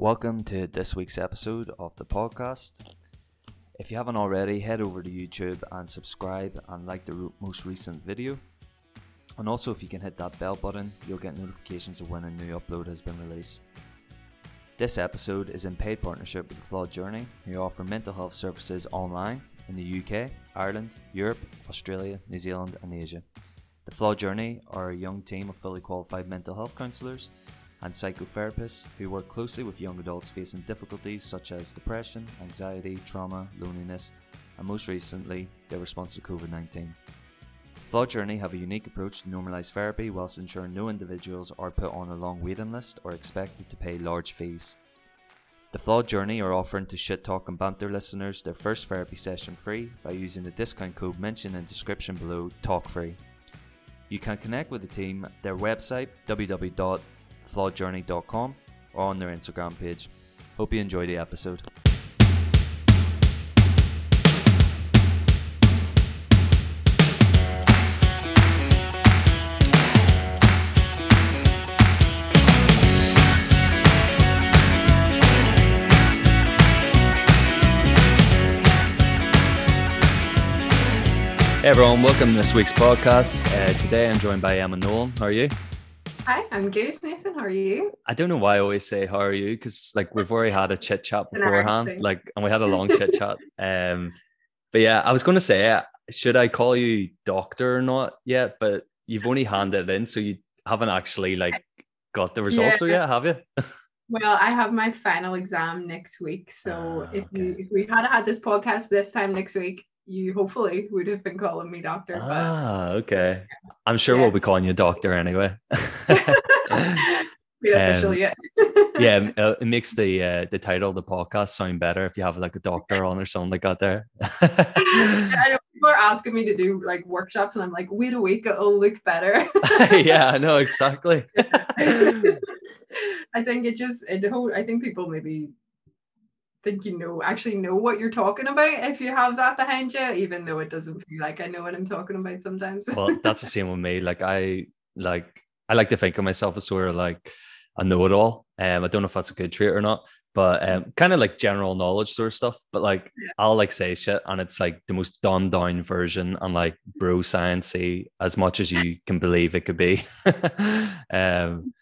Welcome to this week's episode of the podcast. If you haven't already, head over to YouTube and subscribe and like the most recent video. And also, if you can hit that bell button, you'll get notifications of when a new upload has been released. This episode is in paid partnership with The Flawed Journey, who offer mental health services online in the UK, Ireland, Europe, Australia, New Zealand, and Asia. The Flawed Journey are a young team of fully qualified mental health counsellors and psychotherapists who work closely with young adults facing difficulties such as depression, anxiety, trauma, loneliness, and most recently, their response to COVID 19. Flawed Journey have a unique approach to normalise therapy whilst ensuring no individuals are put on a long waiting list or expected to pay large fees. The Flawed Journey are offering to shit talk and banter listeners their first therapy session free by using the discount code mentioned in the description below, TALKFREE. You can connect with the team at their website, www.flawedjourney.com, or on their Instagram page. Hope you enjoy the episode. Hey everyone, welcome to this week's podcast. Uh, today I'm joined by Emma Nolan. How are you? Hi, I'm good, Nathan. How are you? I don't know why I always say how are you because like we've already had a chit chat It's an Irish beforehand, like and we had a long chit chat. Um, but yeah, I was going to say, should I call you doctor or not yet? But you've only handed it in, so you haven't actually like got the results Yeah. yet, have you? Well, I have my final exam next week, so Ah, if you if we had had this podcast this time next week, you hopefully would have been calling me doctor. Ah, okay. I'm sure Yeah. we'll be calling you doctor anyway. But we official um, yet. yeah, uh, it makes the uh, the title of the podcast sound better if you have like a doctor on or something like that there. I people are asking me to do like workshops, and I'm like, wait a week, it'll look better. yeah, I know exactly. I think it just it whole I think people maybe think you know actually know what you're talking about if you have that behind you, even though it doesn't feel like I know what I'm talking about sometimes. well, that's the same with me. Like I like I like to think of myself as sort of like a know-it-all. Um, I don't know if that's a good trait or not, but um, kind of like general knowledge sort of stuff. But like Yeah. I'll like say shit, and it's like the most dumbed down version and like bro sciencey as much as you can believe it could be. um,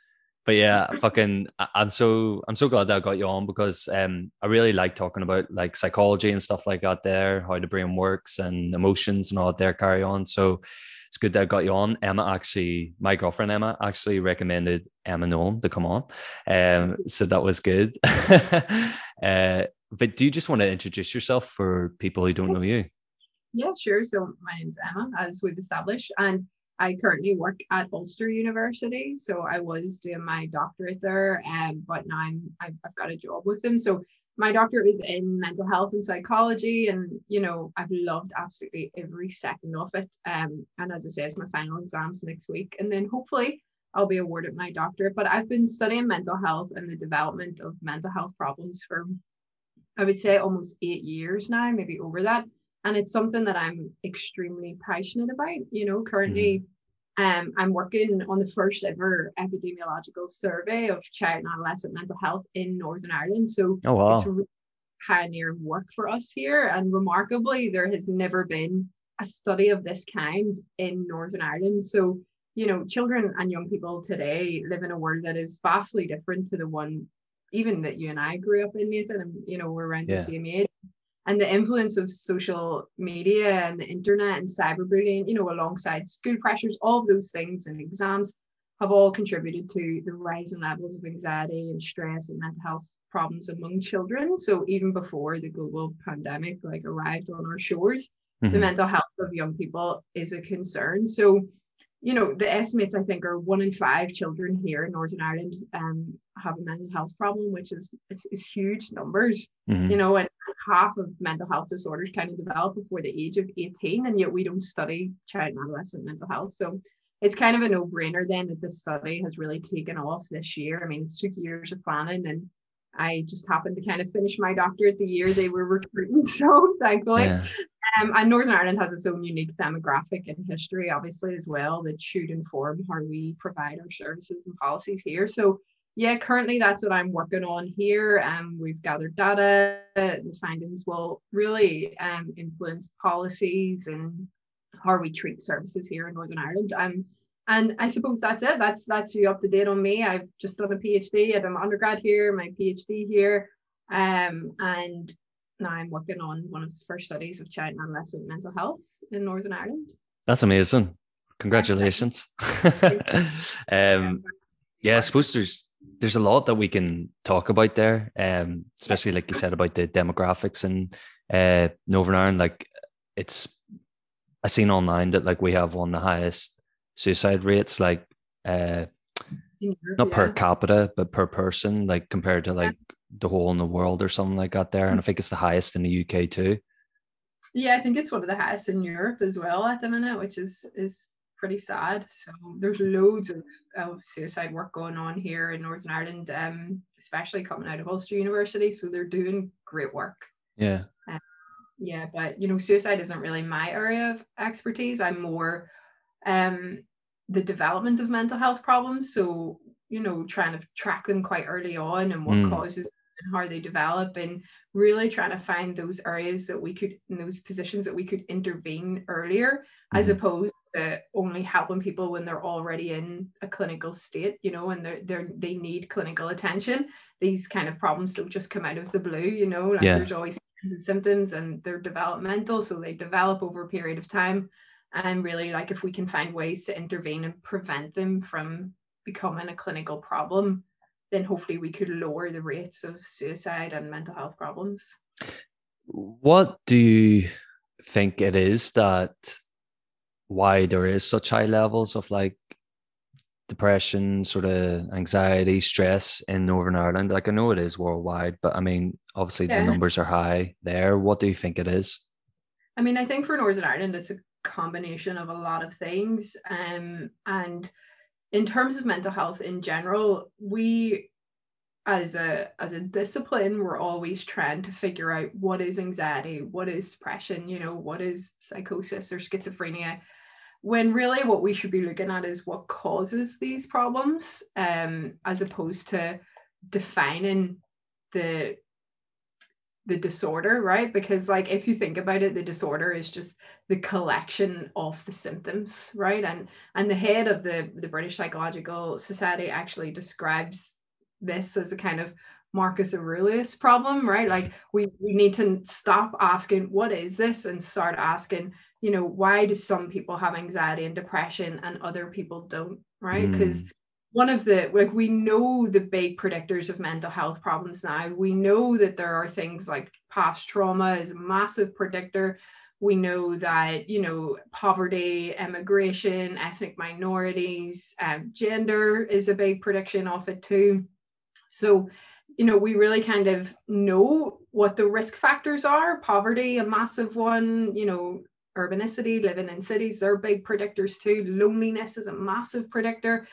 but yeah, fucking, I'm so I'm so glad that I got you on because um, I really like talking about like psychology and stuff like that. There, how the brain works and emotions and all that there carry on. So it's good that I got you on. Emma actually, my girlfriend Emma actually recommended Emma Nolan to come on, um, so that was good. uh, but do you just want to introduce yourself for people who don't know you? Yeah, sure. So my name's Emma, as we've established, and I currently work at Ulster University. So I was doing my doctorate there, um, but now I'm I've, I've got a job with them. So my doctorate is in mental health and psychology, and you know I've loved absolutely every second of it. Um, and as I say, it's my final exams next week, and then hopefully I'll be awarded my doctorate. But I've been studying mental health and the development of mental health problems for I would say almost eight years now, maybe over that and it's something that I'm extremely passionate about. You know, currently, um, I'm working on the first ever epidemiological survey of child and adolescent mental health in Northern Ireland. So Oh wow! it's really pioneering work for us here, and remarkably, there has never been a study of this kind in Northern Ireland. So you know, children and young people today live in a world that is vastly different to the one even that you and I grew up in, Nathan, and you know, we're around Yeah. the same age and the influence of social media and the internet and cyberbullying, you know, alongside school pressures, all of those things and exams have all contributed to the rising levels of anxiety and stress and mental health problems among children. So even before the global pandemic like arrived on our shores, the Mhm. mental health of young people is a concern. So, you know, the estimates I think are one in five children here in Northern Ireland um, have a mental health problem, which is is, is huge numbers Mhm. you know, and half of mental health disorders kind of develop before the age of 18, and yet we don't study child and adolescent mental health. So it's kind of a no-brainer then that this study has really taken off this year. I mean, it took years of planning and I just happened to kind of finish my doctorate the year they were recruiting. So thankfully, Yeah. um, and Northern Ireland has its own unique demographic and history, obviously, as well, that should inform how we provide our services and policies here. So, yeah, currently that's what I'm working on here. Um, we've gathered data. The findings will really um, influence policies and how we treat services here in Northern Ireland. Um, and I suppose that's it. That's that's you up to date on me. I've just done a PhD. I did my undergrad here, my PhD here, um, and now I'm working on one of the first studies of child and adolescent mental health in Northern Ireland. That's amazing. Congratulations. um, yeah, I suppose there's there's a lot that we can talk about there, um, especially like you said about the demographics in uh, Northern Ireland. Like it's, I seen online that like we have one of the highest suicide rates, like uh, not per capita but per person, like compared to like the whole in the world or something like that. There, and I think it's the highest in the UK too. Yeah, I think it's one of the highest in Europe as well at the minute, which is is pretty sad. So there's loads of, of suicide work going on here in Northern Ireland, um, especially coming out of Ulster University. So they're doing great work. Yeah. Um, yeah, but you know, suicide isn't really my area of expertise. I'm more um the development of mental health problems. So, you know, trying to track them quite early on and what mm. causes and how they develop and really trying to find those areas that we could in those positions that we could intervene earlier mm-hmm. as opposed to only helping people when they're already in a clinical state you know and they're, they're they need clinical attention these kind of problems don't just come out of the blue you know like yeah. there's always signs and symptoms and they're developmental so they develop over a period of time and really like if we can find ways to intervene and prevent them from becoming a clinical problem then hopefully we could lower the rates of suicide and mental health problems. What do you think it is that why there is such high levels of like depression, sort of anxiety, stress in Northern Ireland? Like I know it is worldwide, but I mean, obviously yeah. the numbers are high there. What do you think it is? I mean, I think for Northern Ireland, it's a combination of a lot of things. Um, and in terms of mental health in general, we as a as a discipline we're always trying to figure out what is anxiety what is depression you know what is psychosis or schizophrenia when really what we should be looking at is what causes these problems um as opposed to defining the the disorder right? Because like if you think about it the disorder is just the collection of the symptoms right? And and the head of the the british psychological society actually describes this as a kind of marcus aurelius problem right? Like we we need to stop asking what is this? and start asking you know why do some people have anxiety and depression and other people don't right? Because mm one of the like we know the big predictors of mental health problems now. We know that there are things like past trauma is a massive predictor. We know that you know poverty immigration ethnic minorities um, gender is a big prediction of it too. So you know we really kind of know what the risk factors are. Poverty a massive one you know urbanicity living in cities they're big predictors too loneliness is a massive predictor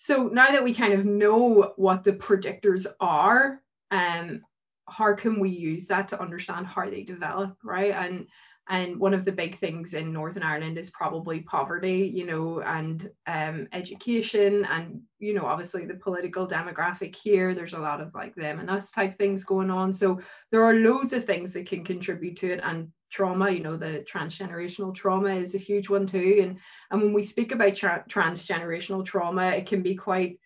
so now that we kind of know what the predictors are, um, how can we use that to understand how they develop, right? And and one of the big things in Northern Ireland is probably poverty, you know, and um, education, and you know, obviously the political demographic here. There's a lot of like them and us type things going on. So there are loads of things that can contribute to it, and trauma you know the transgenerational trauma is a huge one too. And and when we speak about tra- transgenerational trauma it can be quite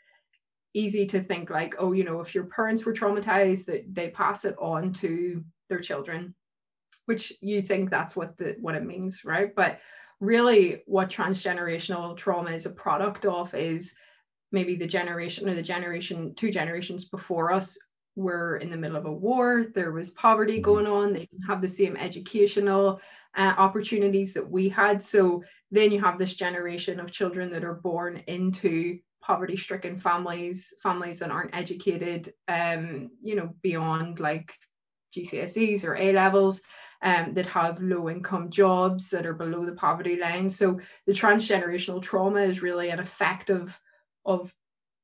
easy to think like oh you know if your parents were traumatized that they pass it on to their children which you think that's what the what it means right? But really what transgenerational trauma is a product of is maybe the generation or the generation two generations before us were in the middle of a war, there was poverty mm-hmm. going on, they didn't have the same educational uh, opportunities that we had. So then you have this generation of children that are born into poverty stricken families, families that aren't educated, um, you know, beyond like GCSEs or A levels. Um, that have low income jobs that are below the poverty line. So the transgenerational trauma is really an effect of, of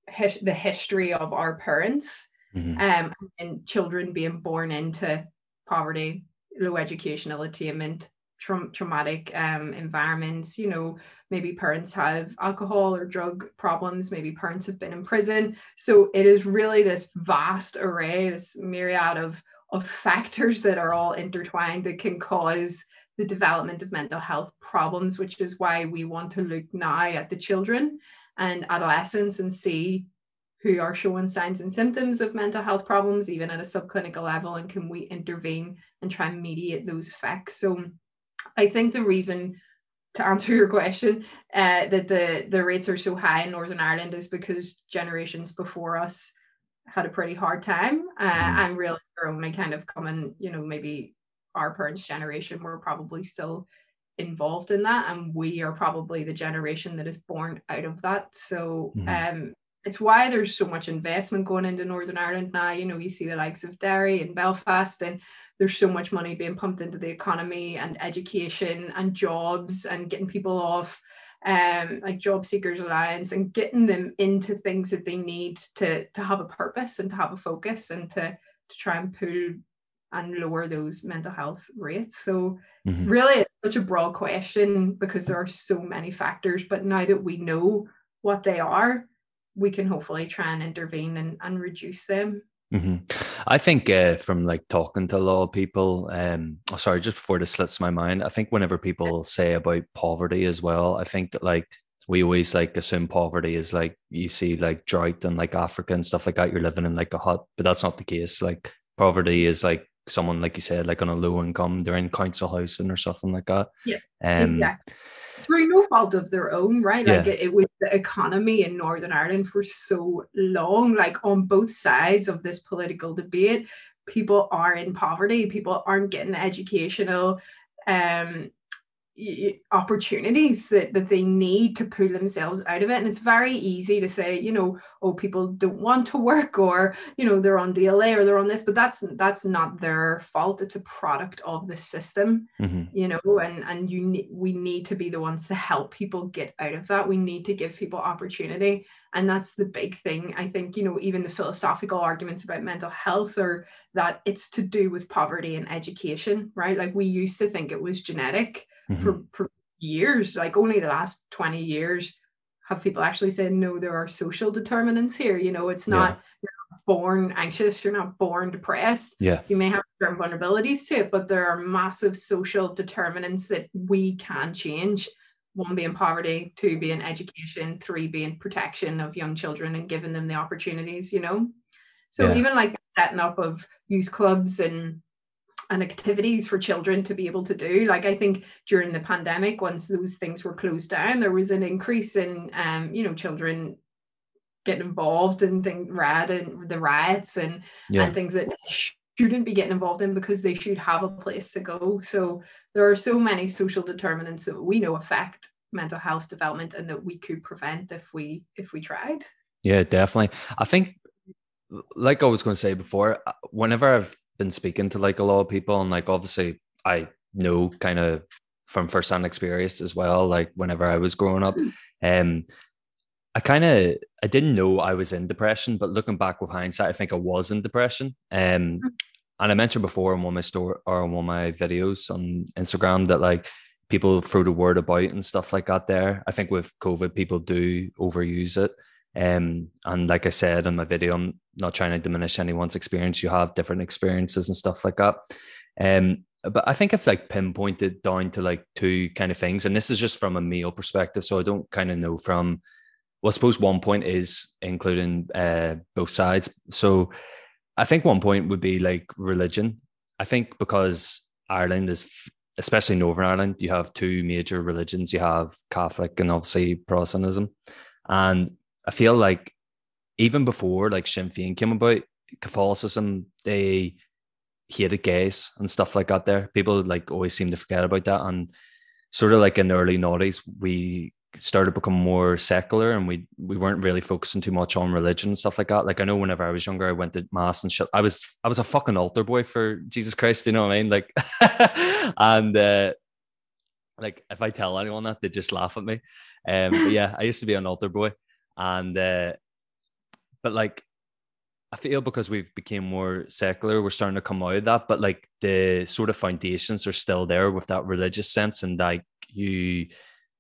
his, the history of our parents mm-hmm. um, and children being born into poverty, low educational attainment, tra- traumatic um, environments. You know, maybe parents have alcohol or drug problems, maybe parents have been in prison. So it is really this vast array, this myriad of, of factors that are all intertwined that can cause the development of mental health problems, which is why we want to look now at the children and adolescents and see who are showing signs and symptoms of mental health problems, even at a subclinical level, and can we intervene and try and mediate those effects? So I think the reason to answer your question uh, that the the rates are so high in Northern Ireland is because generations before us had a pretty hard time uh, and really are only kind of coming you know maybe our parents generation were probably still involved in that and we are probably the generation that is born out of that so mm. um it's why there's so much investment going into Northern Ireland now. You know, you see the likes of Derry and Belfast, and there's so much money being pumped into the economy and education and jobs and getting people off um, like Job Seekers Allowance and getting them into things that they need to to have a purpose and to have a focus and to to try and pull and lower those mental health rates. So mm-hmm. really it's such a broad question because there are so many factors. But now that we know what they are, we can hopefully try and intervene and, and reduce them. Mm-hmm. I think uh, from like talking to a lot of people, um, oh, sorry, just before this slips my mind, I think whenever people say about poverty as well, I think that like we always like assume poverty is like you see like drought and like Africa and stuff like that. You're living in like a hut, but that's not the case. Like poverty is like someone, like you said, like on a low income, they're in council housing or something like that. Yeah, um, exactly through no fault of their own, right? Like yeah. it, it, was the economy in Northern Ireland for so long, like on both sides of this political debate, people are in poverty, people aren't getting educational um opportunities that, that they need to pull themselves out of it. And it's very easy to say you know oh people don't want to work or you know they're on DLA or they're on this but that's that's not their fault. It's a product of the system mm-hmm. you know and and you ne- we need to be the ones to help people get out of that. We need to give people opportunity. And that's the big thing i think you know even the philosophical arguments about mental health or that it's to do with poverty and education right? Like we used to think it was genetic mm-hmm. for, for years, like only the last 20 years, have people actually said, no, there are social determinants here. You know, it's not, yeah. you're not born anxious, you're not born depressed. Yeah. You may have certain vulnerabilities to it, but there are massive social determinants that we can change. One being poverty, two being education, three being protection of young children and giving them the opportunities, you know. So yeah. even like setting up of youth clubs and and activities for children to be able to do. Like I think during the pandemic, once those things were closed down, there was an increase in um, you know, children getting involved in things rad and the riots and yeah. and things that shouldn't be getting involved in because they should have a place to go. So there are so many social determinants that we know affect mental health development and that we could prevent if we if we tried. Yeah, definitely. I think like I was going to say before, uh, whenever I've been speaking to like a lot of people, and like obviously I know kind of from firsthand experience as well. Like whenever I was growing up, um, I kind of I didn't know I was in depression, but looking back with hindsight, I think I was in depression. Um, mm. and I mentioned before in one of my store or in one of my videos on Instagram that like people throw the word about and stuff like that. There, I think with COVID, people do overuse it. Um, and like I said in my video, I'm not trying to diminish anyone's experience. You have different experiences and stuff like that. Um, but I think if like pinpointed down to like two kind of things, and this is just from a male perspective, so I don't kind of know from. Well, I suppose one point is including uh, both sides. So I think one point would be like religion. I think because Ireland is, especially Northern Ireland, you have two major religions. You have Catholic and obviously Protestantism, and I feel like even before like Sinn Féin came about, Catholicism they hated gays and stuff like that. There, people like always seem to forget about that, and sort of like in the early noughties, we started becoming more secular and we we weren't really focusing too much on religion and stuff like that. Like I know whenever I was younger, I went to mass and shit. I was I was a fucking altar boy for Jesus Christ, you know what I mean? Like and uh like if I tell anyone that, they just laugh at me. Um yeah, I used to be an altar boy. And uh, but like I feel because we've become more secular, we're starting to come out of that. But like the sort of foundations are still there with that religious sense, and like you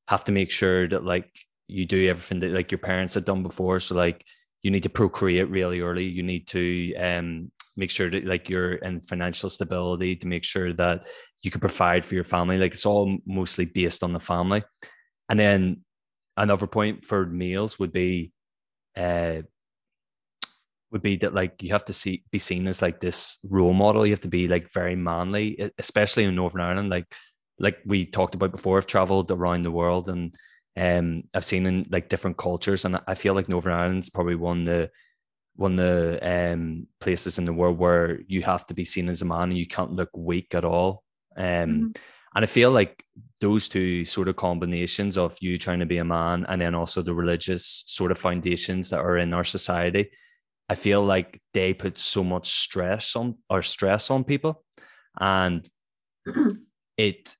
have to make sure that like you do everything that like your parents had done before. So like you need to procreate really early. You need to um make sure that like you're in financial stability to make sure that you can provide for your family. Like it's all mostly based on the family. And then another point for males would be uh would be that like you have to see be seen as like this role model. You have to be like very manly, especially in Northern Ireland. Like like we talked about before, I've traveled around the world and um I've seen in like different cultures, and I feel like Northern Ireland's probably one of the one of the um places in the world where you have to be seen as a man and you can't look weak at all. Um mm-hmm. And I feel like those two sort of combinations of you trying to be a man and then also the religious sort of foundations that are in our society I feel like they put so much stress on or stress on people, and it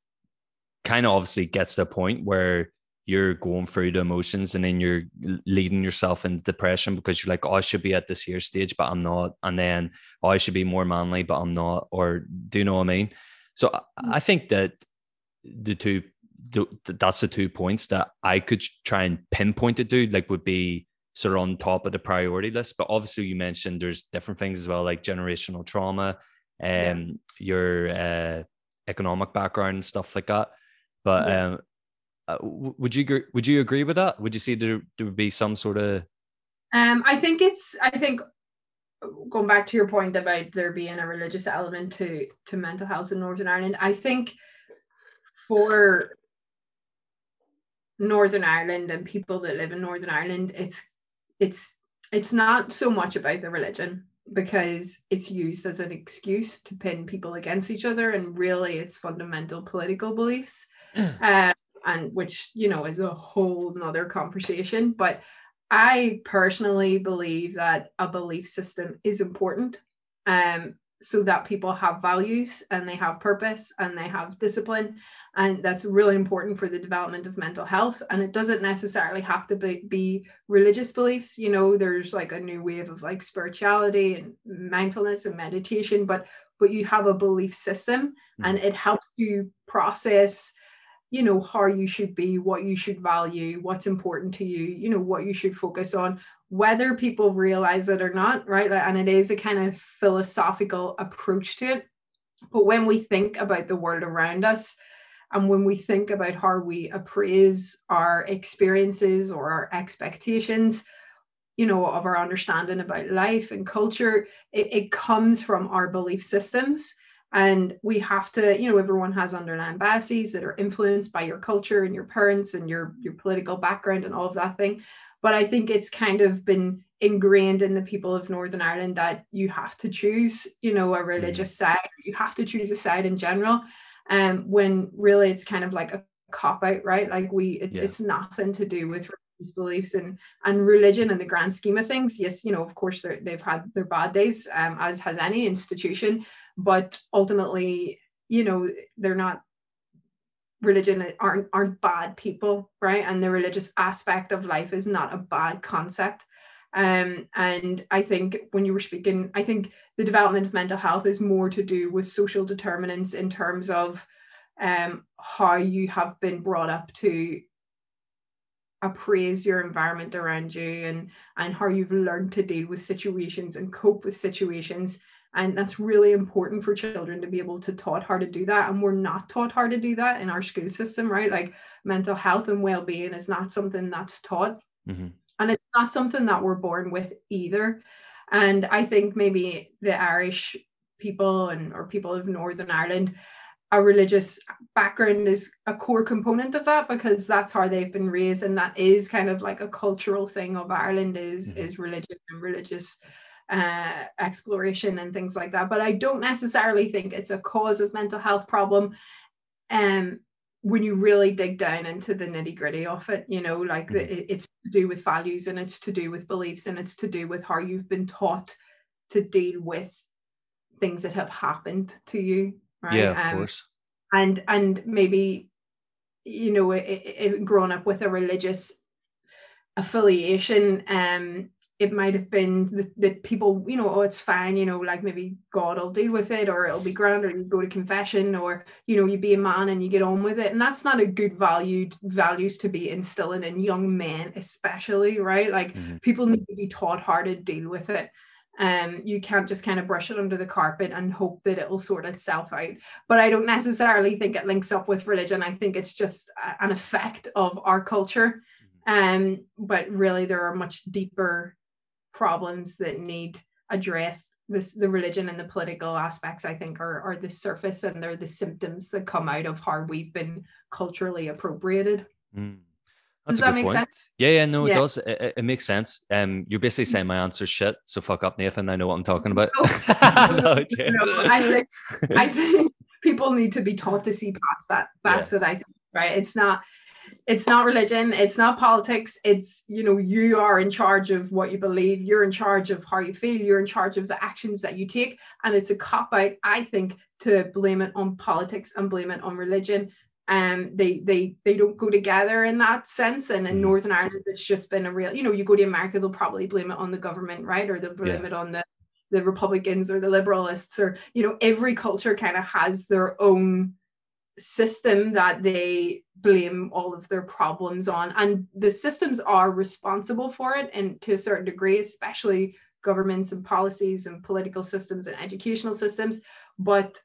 kind of obviously gets to a point where you're going through the emotions and then you're leading yourself into depression because you're like, oh, I should be at this here stage, but I'm not. And then, oh, I should be more manly, but I'm not. Or do you know what I mean? So mm. I think that the two, the, that's the two points that I could try and pinpoint it to, like would be sort of on top of the priority list. But obviously, you mentioned there's different things as well, like generational trauma and um, yeah. your uh, economic background and stuff like that. But yeah. um, uh, would you would you agree with that? Would you see there, there would be some sort of? Um, I think it's. I think going back to your point about there being a religious element to to mental health in Northern Ireland, I think for Northern Ireland and people that live in Northern Ireland, it's it's it's not so much about the religion because it's used as an excuse to pin people against each other and really it's fundamental political beliefs. Um, and which you know is a whole nother conversation but i personally believe that a belief system is important um, so that people have values and they have purpose and they have discipline and that's really important for the development of mental health and it doesn't necessarily have to be, be religious beliefs you know there's like a new wave of like spirituality and mindfulness and meditation but but you have a belief system mm-hmm. and it helps you process you know how you should be what you should value what's important to you you know what you should focus on whether people realize it or not, right? And it is a kind of philosophical approach to it. But when we think about the world around us, and when we think about how we appraise our experiences or our expectations, you know, of our understanding about life and culture, it, it comes from our belief systems. And we have to, you know, everyone has underlying biases that are influenced by your culture and your parents and your your political background and all of that thing but I think it's kind of been ingrained in the people of Northern Ireland that you have to choose, you know, a mm. religious side. You have to choose a side in general. Um, when really it's kind of like a cop out, right? Like we, it, yeah. it's nothing to do with religious beliefs and and religion in the grand scheme of things. Yes, you know, of course they've had their bad days, um, as has any institution, but ultimately, you know, they're not religion aren't aren't bad people right? And the religious aspect of life is not a bad concept. Um, and i think when you were speaking i think the development of mental health is more to do with social determinants in terms of um, how you have been brought up to appraise your environment around you and and how you've learned to deal with situations and cope with situations and that's really important for children to be able to taught how to do that. And we're not taught how to do that in our school system right? Like mental health and well-being is not something that's taught. Mm-hmm. and it's not something that we're born with either. And i think maybe the irish people and or people of northern ireland a religious background is a core component of that because that's how they've been raised. And that is kind of like a cultural thing of ireland is mm-hmm. is religion and religious uh, exploration and things like that. But I don't necessarily think it's a cause of mental health problem. Um, when you really dig down into the nitty gritty of it, you know, like the, mm. it's to do with values and it's to do with beliefs and it's to do with how you've been taught to deal with things that have happened to you. Right? Yeah, of um, course. And and maybe you know, it, it, growing up with a religious affiliation, um, it might have been that, people, you know, oh, it's fine, you know, like maybe God will deal with it, or it'll be grand, or you go to confession, or you know, you be a man and you get on with it. And that's not a good valued values to be instilling in young men, especially, right? Like mm-hmm. people need to be taught how to deal with it. Um, you can't just kind of brush it under the carpet and hope that it will sort itself out. But I don't necessarily think it links up with religion. I think it's just an effect of our culture. Mm-hmm. Um, but really, there are much deeper problems that need addressed. This the religion and the political aspects i think are, are the surface and they're the symptoms that come out of how we've been culturally appropriated. Mm. That's does that make point. sense? Yeah yeah no yeah. it does. It, it, makes sense. Um you're basically saying my answer's shit so fuck up nathan. I know what i'm talking about. No, no, no I, think, I think people need to be taught to see past that. That's yeah. what i think right? It's not it's not religion it's not politics it's you know you are in charge of what you believe you're in charge of how you feel you're in charge of the actions that you take and it's a cop out i think to blame it on politics and blame it on religion and um, they they they don't go together in that sense and in mm. northern ireland it's just been a real you know you go to america they'll probably blame it on the government right or they'll blame yeah. it on the the republicans or the liberalists or you know every culture kind of has their own system that they blame all of their problems on. And the systems are responsible for it and to a certain degree especially governments and policies and political systems and educational systems. But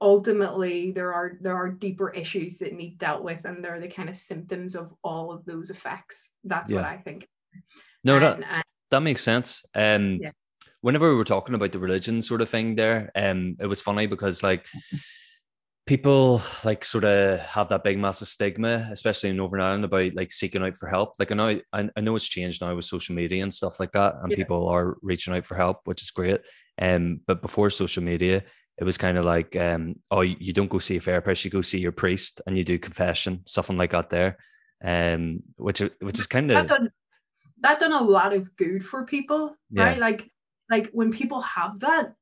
ultimately there are there are deeper issues that need dealt with and they're the kind of symptoms of all of those effects. That's yeah. what i think. No and, that, and, that makes sense. Um yeah. whenever we were talking about the religion sort of thing there um it was funny because like people like sort of have that big massive stigma, especially in Northern Ireland, about like seeking out for help. Like I know I, I know it's changed now with social media and stuff like that, and yeah. people are reaching out for help, which is great. Um, but before social media, it was kind of like, um, oh, you don't go see a therapist, you go see your priest, and you do confession, something like that. There, um, which which is kind of that done, a lot of good for people, yeah. right? Like like when people have that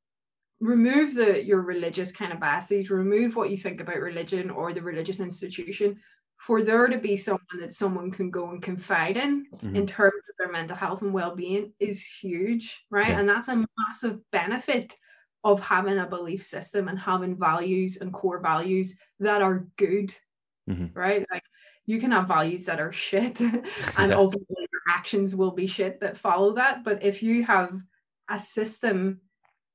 remove the your religious kind of biases remove what you think about religion or the religious institution for there to be someone that someone can go and confide in mm-hmm. in terms of their mental health and well-being is huge right yeah. and that's a massive benefit of having a belief system and having values and core values that are good mm-hmm. right like you can have values that are shit and yeah. ultimately your actions will be shit that follow that but if you have a system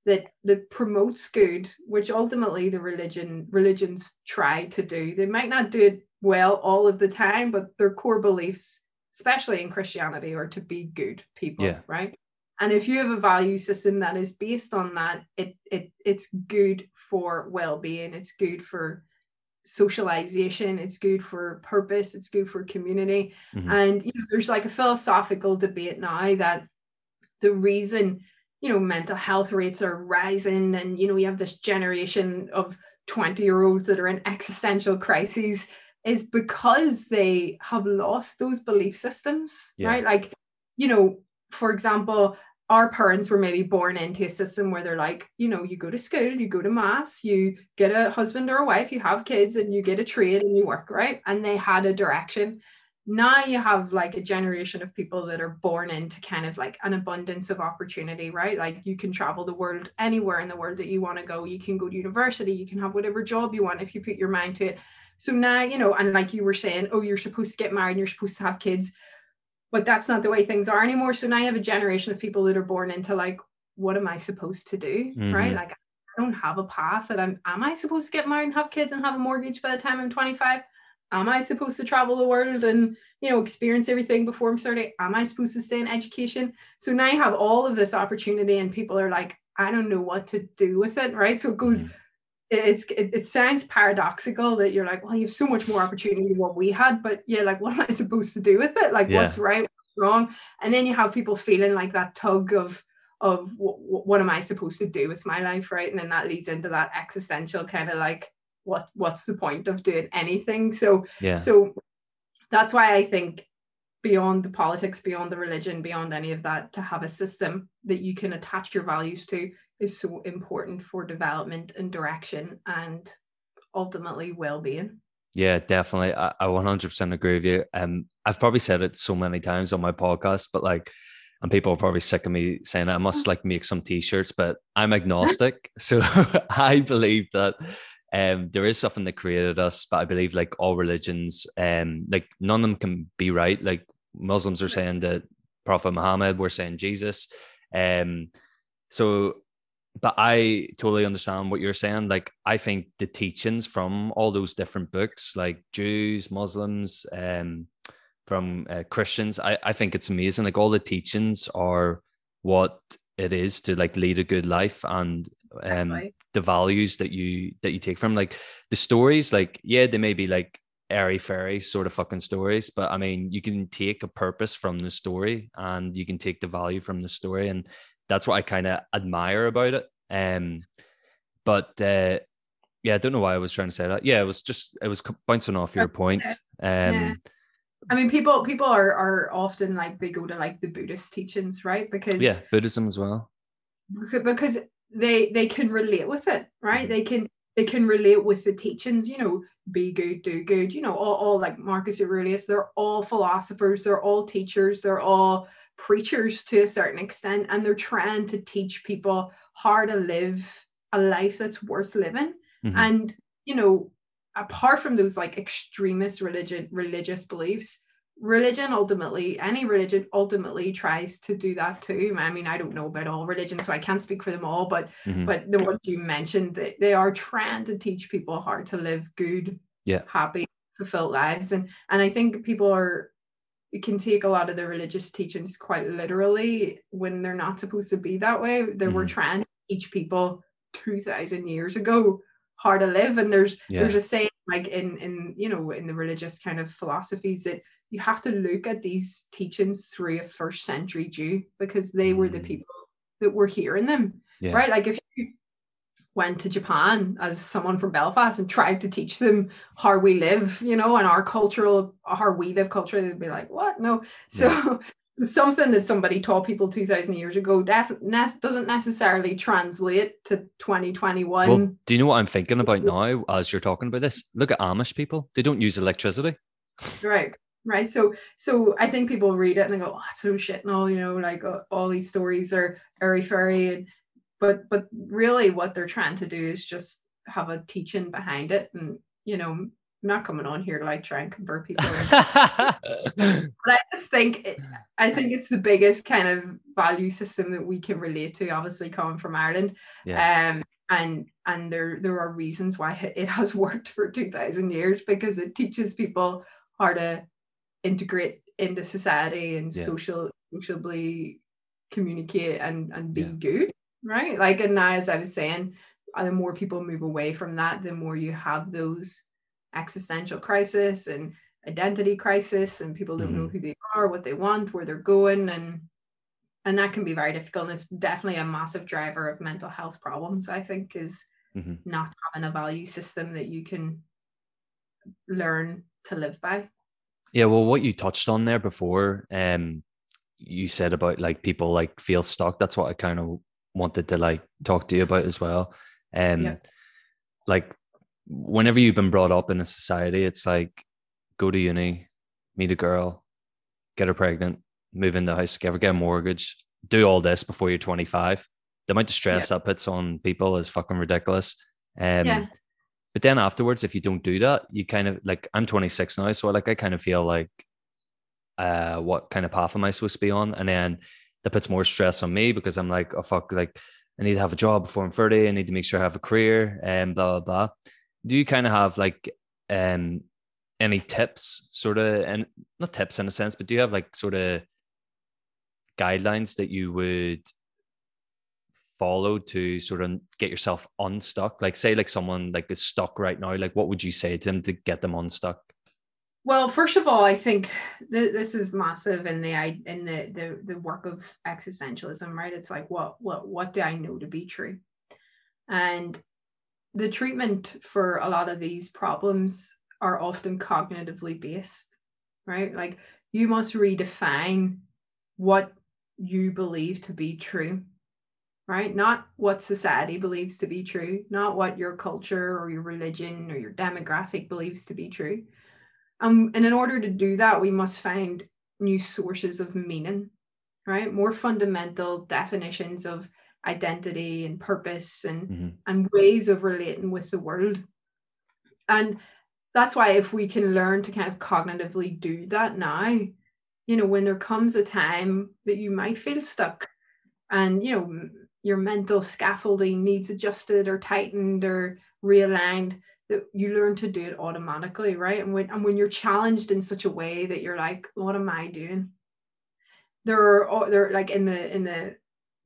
that that promotes good, which ultimately the religion religions try to do. They might not do it well all of the time, but their core beliefs, especially in Christianity, are to be good people, yeah. right? And if you have a value system that is based on that, it it it's good for well-being, it's good for socialization, it's good for purpose, it's good for community. Mm-hmm. And you know, there's like a philosophical debate now that the reason you know mental health rates are rising and you know you have this generation of 20 year olds that are in existential crises is because they have lost those belief systems yeah. right? Like you know for example our parents were maybe born into a system where they're like you know you go to school you go to mass you get a husband or a wife you have kids and you get a trade and you work right? And they had a direction now you have like a generation of people that are born into kind of like an abundance of opportunity right? Like you can travel the world anywhere in the world that you want to go. You can go to university. You can have whatever job you want if you put your mind to it. So now you know and like you were saying oh you're supposed to get married and you're supposed to have kids. But that's not the way things are anymore. So now you have a generation of people that are born into like what am i supposed to do mm-hmm. right like i don't have a path that i'm am i supposed to get married and have kids and have a mortgage by the time i'm 25 am I supposed to travel the world and you know experience everything before I'm 30? Am I supposed to stay in education? So now you have all of this opportunity, and people are like, I don't know what to do with it, right? So it goes. Mm-hmm. It's it, it sounds paradoxical that you're like, well, you have so much more opportunity than what we had, but yeah, like, what am I supposed to do with it? Like, yeah. what's right, what's wrong? And then you have people feeling like that tug of of what, what am I supposed to do with my life, right? And then that leads into that existential kind of like, what what's the point of doing anything? So yeah. so that's why i think beyond the politics beyond the religion beyond any of that to have a system that you can attach your values to is so important for development and direction and ultimately well-being. Yeah definitely. I, I 100% agree with you. And um, i've probably said it so many times on my podcast but like and people are probably sick of me saying I must like make some t-shirts, but I'm agnostic. so I believe that um, there is something that created us, but I believe like all religions, um, like none of them can be right. Like Muslims are saying that Prophet Muhammad, we're saying Jesus. Um, so but I totally understand what you're saying. Like, I think the teachings from all those different books, like Jews, Muslims, um, from uh, Christians. I, I think it's amazing. Like all the teachings are what it is to like lead a good life and um right. The values that you that you take from like the stories like yeah they may be like airy fairy sort of fucking stories but i mean you can take a purpose from the story and you can take the value from the story and that's what i kind of admire about it. Um but uh yeah i don't know why i was trying to say that. Yeah it was just it was bouncing off your point. Um yeah. I mean, people people are are often like they go to like the Buddhist teachings, right? Because yeah, Buddhism as well. Because they they can relate with it, right? Mm-hmm. They can they can relate with the teachings. You know, be good, do good. You know, all, all like Marcus Aurelius. They're all philosophers. They're all teachers. They're all preachers to a certain extent, and they're trying to teach people how to live a life that's worth living. Mm-hmm. And you know, apart from those like extremist religion religious beliefs religion ultimately any religion ultimately tries to do that too i mean i don't know about all religions so i can't speak for them all but mm-hmm. but the ones you mentioned they, they are trying to teach people how to live good yeah happy fulfilled lives and and i think people are can take a lot of the religious teachings quite literally when they're not supposed to be that way they mm-hmm. were trying to teach people 2000 years ago how to live and there's yeah. there's a saying like in in you know in the religious kind of philosophies that you have to look at these teachings through a first century Jew because they mm. were the mm. people that were hearing them yeah. right like if you went to Japan as someone from Belfast and tried to teach them how we live, you know, and our cultural, how we live culturally, they'd be like, what? No. So yeah. something that somebody taught people 2000 years ago def- ne- doesn't necessarily translate to 2021 well, do you know what i'm thinking about now as you're talking about this look at amish people they don't use electricity right right so so i think people read it and they go oh so shit and all you know like uh, all these stories are airy fairy and but but really what they're trying to do is just have a teaching behind it and you know I'm not coming on here to like try and convert people. but I just think it, I think it's the biggest kind of value system that we can relate to. Obviously, coming from Ireland, yeah. um, and and there there are reasons why it has worked for two thousand years because it teaches people how to integrate into society and yeah. social socially communicate and and be yeah. good, right? Like and now, as I was saying, the more people move away from that, the more you have those existential crisis and identity crisis and people don't mm-hmm. know who they are what they want where they're going and and that can be very difficult and it's definitely a massive driver of mental health problems i think is mm-hmm. not having a value system that you can learn to live by yeah well what you touched on there before um you said about like people like feel stuck that's what i kind of wanted to like talk to you about as well um yeah. like whenever you've been brought up in a society, it's like go to uni, meet a girl, get her pregnant, move in the house together, get a mortgage, do all this before you're 25. The amount of stress yeah. that puts on people is fucking ridiculous. Um, yeah. But then afterwards, if you don't do that, you kind of like I'm 26 now, so like I kind of feel like, uh, what kind of path am I supposed to be on? And then that puts more stress on me because I'm like, oh fuck, like I need to have a job before I'm 30. I need to make sure I have a career and blah blah blah do you kind of have like um any tips sort of and not tips in a sense but do you have like sort of guidelines that you would follow to sort of get yourself unstuck? Like say like someone like is stuck right now like what would you say to them to get them unstuck? Well first of all i think th- this is massive in the in the, the the work of existentialism right? It's like what what what do i know to be true? And the treatment for a lot of these problems are often cognitively based, right? Like you must redefine what you believe to be true, right? Not what society believes to be true, not what your culture or your religion or your demographic believes to be true. Um, and in order to do that, we must find new sources of meaning, right? More fundamental definitions of identity and purpose and Mm-hmm. and ways of relating with the world. And that's why if we can learn to kind of cognitively do that now, you know, when there comes a time that you might feel stuck and you know your mental scaffolding needs adjusted or tightened or realigned that you learn to do it automatically right? And when and when you're challenged in such a way that you're like what am i doing? There are there like in the in the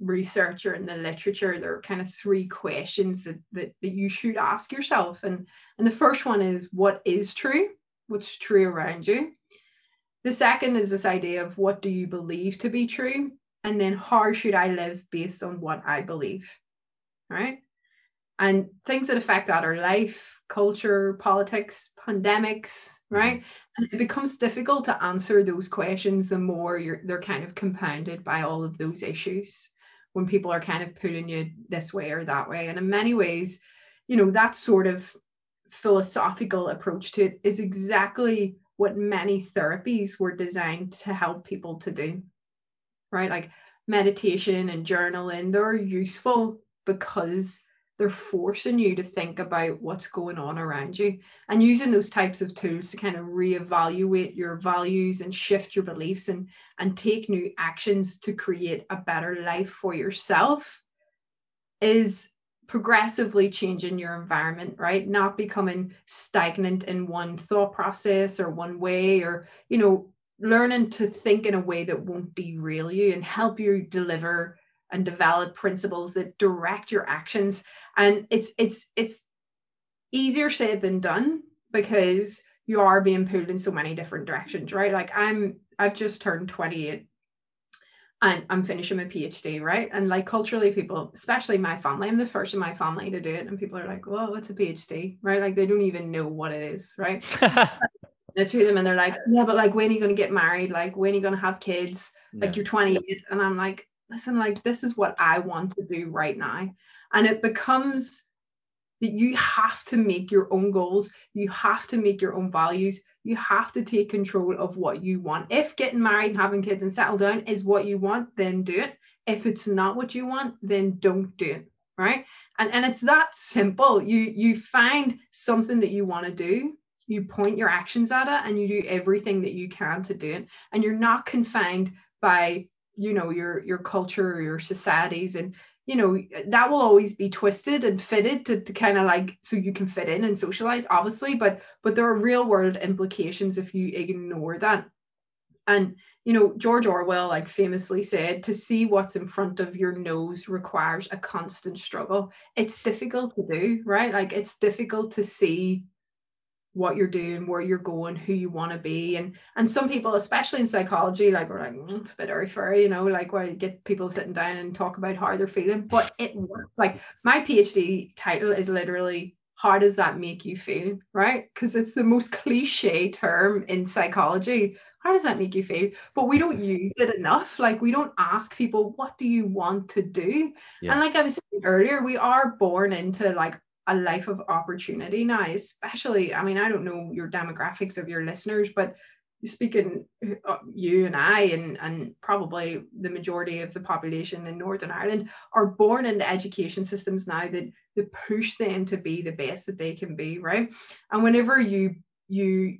research or in the literature there are kind of three questions that, that that you should ask yourself. And and the first one is what is true? What's true around you? The second is this idea of what do you believe to be true and then how should i live based on what i believe right? And things that affect that are life culture politics pandemics mm-hmm. right? And it becomes difficult to answer those questions the more you're they're kind of compounded by all of those issues when people are kind of pulling you this way or that way. And in many ways you know that sort of philosophical approach to it is exactly what many therapies were designed to help people to do right? Like meditation and journaling they're useful because they're forcing you to think about what's going on around you and using those types of tools to kind of reevaluate your values and shift your beliefs and and take new actions to create a better life for yourself is progressively changing your environment right? Not becoming stagnant in one thought process or one way or you know learning to think in a way that won't derail you and help you deliver and develop principles that direct your actions. And it's it's it's easier said than done because you are being pulled in so many different directions right? Like i'm i've just turned 28 and i'm finishing my phd right? And like culturally people especially my family i'm the first in my family to do it and people are like well what's a phd right? Like they don't even know what it is right to them and they're like yeah but like when are you going to get married? Like when are you going to have kids? Like Yeah. you're 28 and i'm like listen like this is what i want to do right now. And it becomes that you have to make your own goals. You have to make your own values. You have to take control of what you want. If getting married and having kids and settle down is what you want then do it. If it's not what you want then don't do it right? And and it's that simple. You you find something that you want to do you point your actions at it and you do everything that you can to do it. And you're not confined by you know your your culture or your societies. And you know that will always be twisted and fitted to, to kind of like so you can fit in and socialize obviously but but there are real world implications if you ignore that. And you know george orwell like famously said to see what's in front of your nose requires a constant struggle. It's difficult to do right? Like it's difficult to see what you're doing, where you're going, who you want to be. And and some people, especially in psychology, like we're like, mm, it's a bit airy fairy, you know, like where you get people sitting down and talk about how they're feeling. But it works. Like my PhD title is literally how does that make you feel? Right? Because it's the most cliche term in psychology. How does that make you feel? But we don't use it enough. Like we don't ask people, what do you want to do? Yeah. And like I was saying earlier, we are born into like a life of opportunity now, especially, I mean, I don't know your demographics of your listeners, but speaking uh, you and I and, and probably the majority of the population in Northern Ireland are born into education systems now that, that push them to be the best that they can be, right? And whenever you you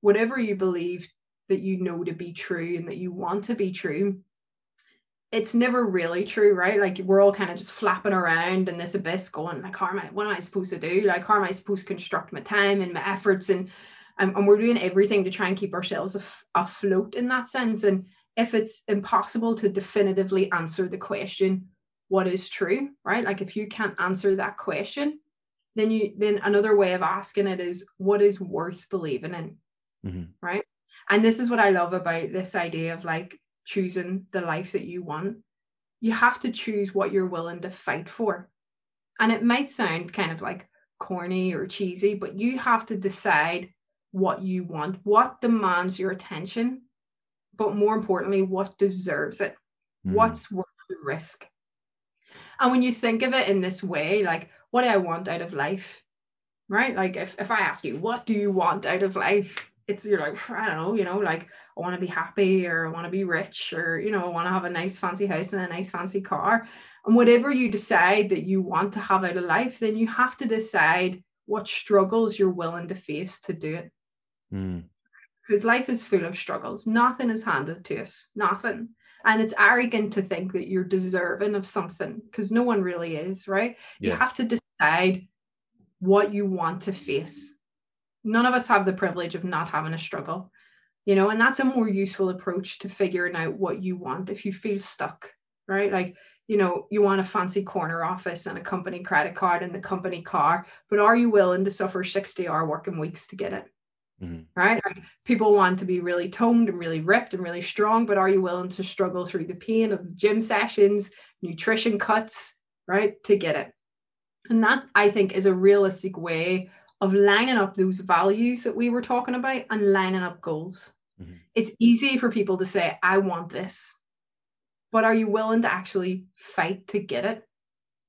whatever you believe that you know to be true and that you want to be true, it's never really true, right? Like we're all kind of just flapping around in this abyss going, like, how am I, what am I supposed to do? Like, how am I supposed to construct my time and my efforts? And and, and we're doing everything to try and keep ourselves af- afloat in that sense. And if it's impossible to definitively answer the question, what is true, right? Like if you can't answer that question, then you then another way of asking it is what is worth believing in, Mhm. right? And this is what I love about this idea of like choosing the life that you want. You have to choose what you're willing to fight for. And it might sound kind of like corny or cheesy, but you have to decide what you want, what demands your attention, but more importantly, what deserves it, Mhm. what's worth the risk. And when you think of it in this way, like, what do I want out of life? Right? Like, if, if I ask you, what do you want out of life? It's you're like i don't know you know like i want to be happy or i want to be rich or you know i want to have a nice fancy house and a nice fancy car. And whatever you decide that you want to have out of life then you have to decide what struggles you're willing to face to do it. Mm. because life is full of struggles. Nothing is handed to us. Nothing. And it's arrogant to think that you're deserving of something because no one really is right? You have to decide what you want to face none of us have the privilege of not having a struggle you know and that's a more useful approach to figuring out what you want if you feel stuck right? Like you know you want a fancy corner office and a company credit card and the company car but are you willing to suffer 60 hour working weeks to get it? Mhm. right? Like people want to be really toned and really ripped and really strong but are you willing to struggle through the pain of the gym sessions nutrition cuts right to get it? And that i think is a realistic way of lining up those values that we were talking about and lining up goals. Mhm. it's easy for people to say i want this but are you willing to actually fight to get it?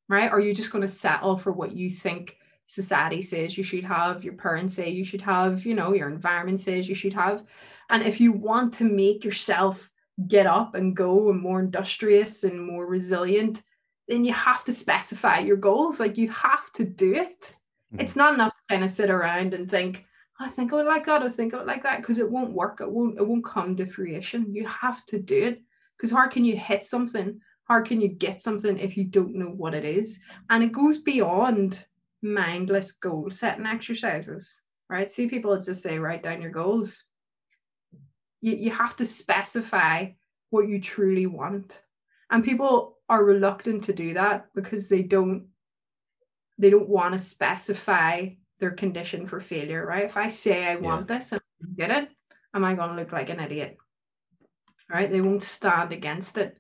Right? Are you just going to settle for what you think society says you should have your parents say you should have you know your environment says you should have? And if you want to make yourself get up and go and more industrious and more resilient then you have to specify your goals. Like you have to do it Mhm. it's not enough to kind of sit around and think "Oh, i think i would like that i think i would like that because it won't work it won't it won't come to fruition. You have to do it because how can you hit something? How can you get something if you don't know what it is? And it goes beyond mindless goal setting exercises right? See people that just say write down your goals. You, you have to specify what you truly want. And people are reluctant to do that because they don't they don't want to specify their condition for failure right? If i say i want this and I get it am i going to look like an idiot? Right? They won't stand against it.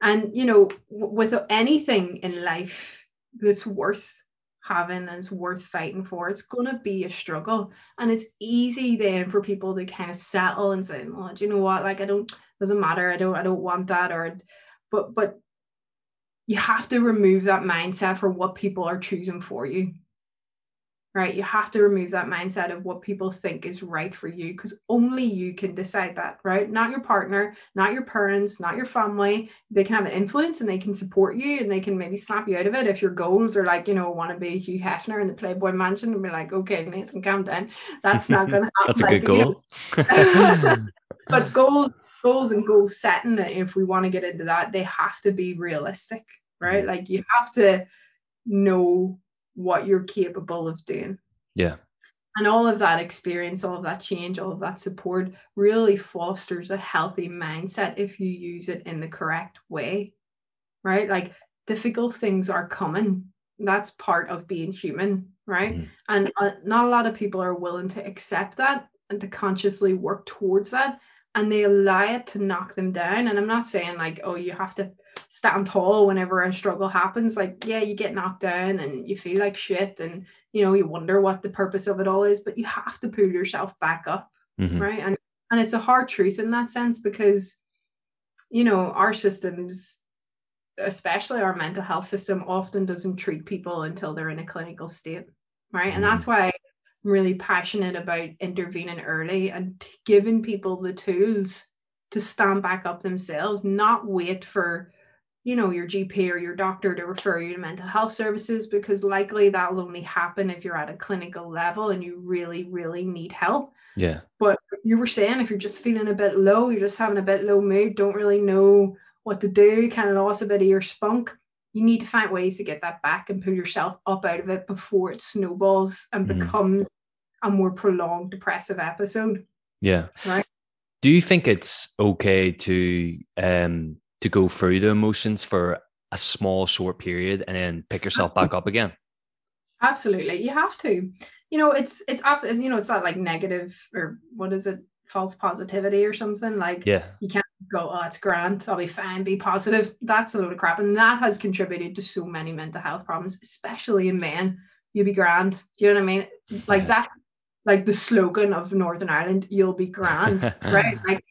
And you know w- with anything in life that's worth having and it's worth fighting for it's going to be a struggle. And it's easy then for people to kind of settle and say well do you know what? Like i don't doesn't matter. I don't i don't want that or but but you have to remove that mindset for what people are choosing for you right? You have to remove that mindset of what people think is right for you because only you can decide that right? Not your partner not your parents not your family. They can have an influence and they can support you and they can maybe snap you out of it if your goals are like you know want to be hugh hefner in the playboy mansion and be like okay nathan calm down. That's not going to happen That's a good goal. but goals goals and goal setting if we want to get into that they have to be realistic right Mhm. like you have to know what you're capable of doing yeah. and all of that experience all of that change all of that support really fosters a healthy mindset if you use it in the correct way right like difficult things are coming that's part of being human right Mhm. and uh, not a lot of people are willing to accept that and to consciously work towards that and they allow it to knock them down. And i'm not saying like oh you have to stand tall whenever a struggle happens. Like yeah you get knocked down and you feel like shit and you know you wonder what the purpose of it all is but you have to pull yourself back up Mhm. right? And and it's a hard truth in that sense because you know our systems especially our mental health system often doesn't treat people until they're in a clinical state right? And that's why really passionate about intervening early and giving people the tools to stand back up themselves not wait for you know your gp or your doctor to refer you to mental health services because likely that'll only happen if you're at a clinical level and you really really need help Yeah. but you were saying if you're just feeling a bit low, you're just having a bit low mood, don't really know what to do, kind of lost a bit of your spunk, you need to find ways to get that back and pull yourself up out of it before it snowballs and Mhm. becomes a more prolonged depressive episode. Yeah. Right. Do you think it's okay to um to go through the emotions for a small short period and then pick yourself back up again? Absolutely. You have to. You know, it's it's absolutely you know, it's not like negative or what is it, false positivity or something. Like Yeah. you can't go, oh, it's grand, I'll be fine, be positive. That's a load of crap. And that has contributed to so many mental health problems, especially in men. You'll be grand. Do you know what I mean? Like Yeah. that's like the slogan of Northern Ireland, you'll be grand, right? Like,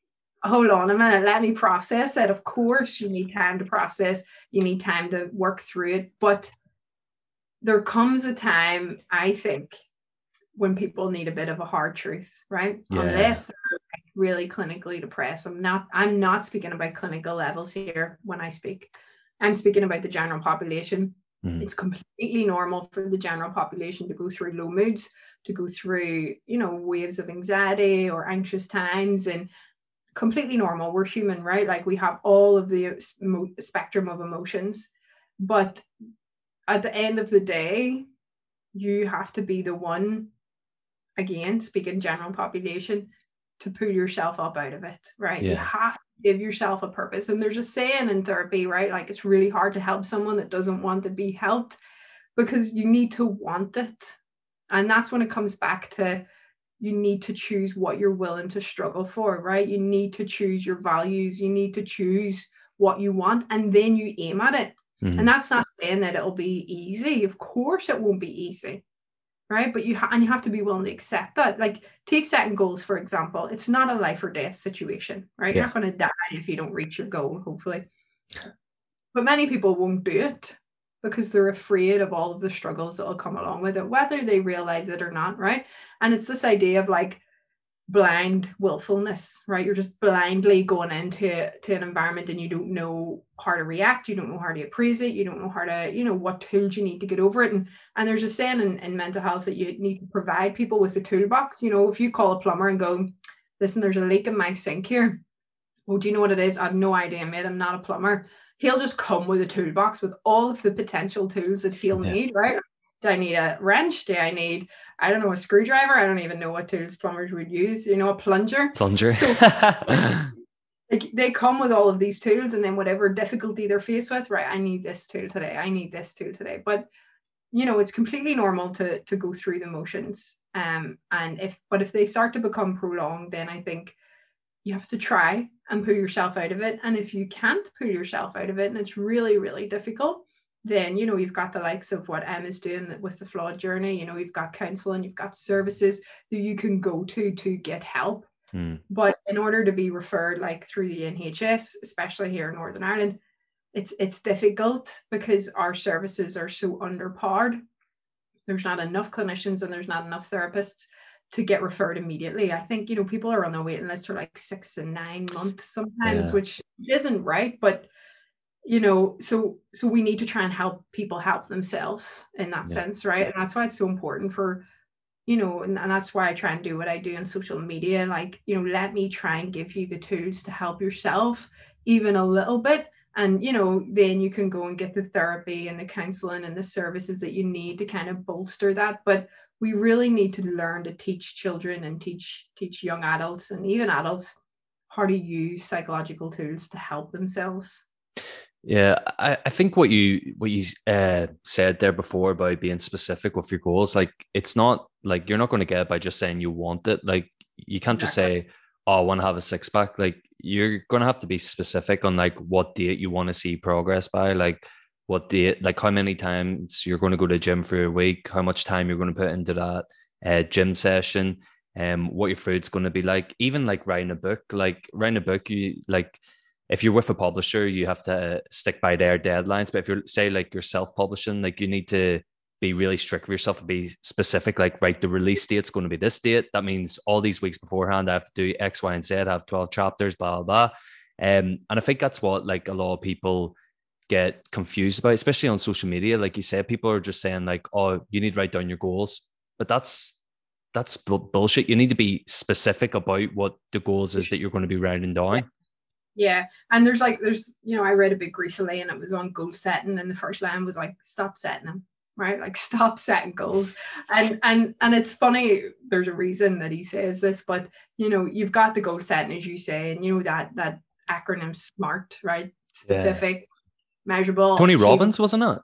hold on a minute, let me process it. Of course, you need time to process, you need time to work through it. But there comes a time, I think, when people need a bit of a hard truth, right? Yeah. Unless they're really clinically depressed. I'm not I'm not speaking about clinical levels here when I speak. I'm speaking about the general population. Mm. It's completely normal for the general population to go through low moods, to go through, you know, waves of anxiety or anxious times and completely normal. We're human, right? Like we have all of the spectrum of emotions. But at the end of the day, you have to be the one, again, speaking general population, to pull yourself up out of it, right? Yeah. You have to give yourself a purpose. And there's a saying in therapy, right? Like it's really hard to help someone that doesn't want to be helped because you need to want it. And that's when it comes back to you need to choose what you're willing to struggle for, right? You need to choose your values, you need to choose what you want, and then you aim at it. Mhm. And that's not saying that it'll be easy. Of course, it won't be easy, right? But you ha- and you have to be willing to accept that. Like take setting goals, for example. It's not a life or death situation, right? You're not going to die if you don't reach your goal, hopefully. But many people won't do it because they're afraid of all of the struggles that will come along with it, whether they realize it or not, right? And it's this idea of like blind willfulness, right? You're just blindly going into to an environment and you don't know how to react, you don't know how to appraise it, you don't know how to, you know, what tools you need to get over it. And and there's a saying in, in mental health that you need to provide people with a toolbox. You know, if you call a plumber and go, listen, there's a leak in my sink here. Oh, do you know what it is? I have no idea, mate. I'm not a plumber. He'll just come with a toolbox with all of the potential tools that he'll Yeah. need, right? Do I need a wrench? Do I need, I don't know, a screwdriver? I don't even know what tools plumbers would use, you know, a plunger. Plunger. Like they come with all of these tools, and then whatever difficulty they're faced with, right? I need this tool today. I need this tool today. But you know, it's completely normal to to go through the motions. Um, and if but if they start to become prolonged, then I think you have to try and pull yourself out of it. And if you can't pull yourself out of it, and it's really, really difficult, then you know you've got the likes of what Emma's doing with the flawed journey. You know, you've got counseling, you've got services that you can go to to get help. Mm. But in order to be referred like through the NHS, especially here in Northern Ireland, it's it's difficult because our services are so underpowered. There's not enough clinicians and there's not enough therapists to get referred immediately. I think you know people are on the waiting list for like six and nine months sometimes, Yeah. which isn't right. But you know, so so we need to try and help people help themselves in that Yeah. sense, right? And that's why it's so important for you know, and, and that's why I try and do what I do on social media. Like, you know, let me try and give you the tools to help yourself even a little bit. And, you know, then you can go and get the therapy and the counseling and the services that you need to kind of bolster that. But we really need to learn to teach children and teach teach young adults and even adults how to use psychological tools to help themselves. Yeah, I, I think what you what you uh, said there before about being specific with your goals, like it's not like you're not going to get it by just saying you want it. Like you can't just say, "Oh, I want to have a six pack." Like you're going to have to be specific on like what date you want to see progress by, like what date, like how many times you're going to go to the gym for a week, how much time you're going to put into that uh, gym session, um, what your food's going to be like. Even like writing a book, like writing a book, you like if you're with a publisher, you have to stick by their deadlines. But if you're say like you're self-publishing, like you need to be really strict with yourself and be specific. Like, right, the release date's going to be this date. That means all these weeks beforehand, I have to do X, Y, and Z. I have 12 chapters, blah, blah, blah. Um, and I think that's what like a lot of people get confused about, especially on social media. Like you said, people are just saying, like, oh, you need to write down your goals. But that's that's bullshit. You need to be specific about what the goals is that you're going to be writing down. Yeah. And there's like, there's, you know, I read a book recently and it was on goal setting, and the first line was like, stop setting them, right? Like, stop setting goals. And, and, and it's funny, there's a reason that he says this, but, you know, you've got the goal setting, as you say, and you know, that, that acronym SMART, right? Yeah. Specific, measurable. Tony. Robbins, wasn't it?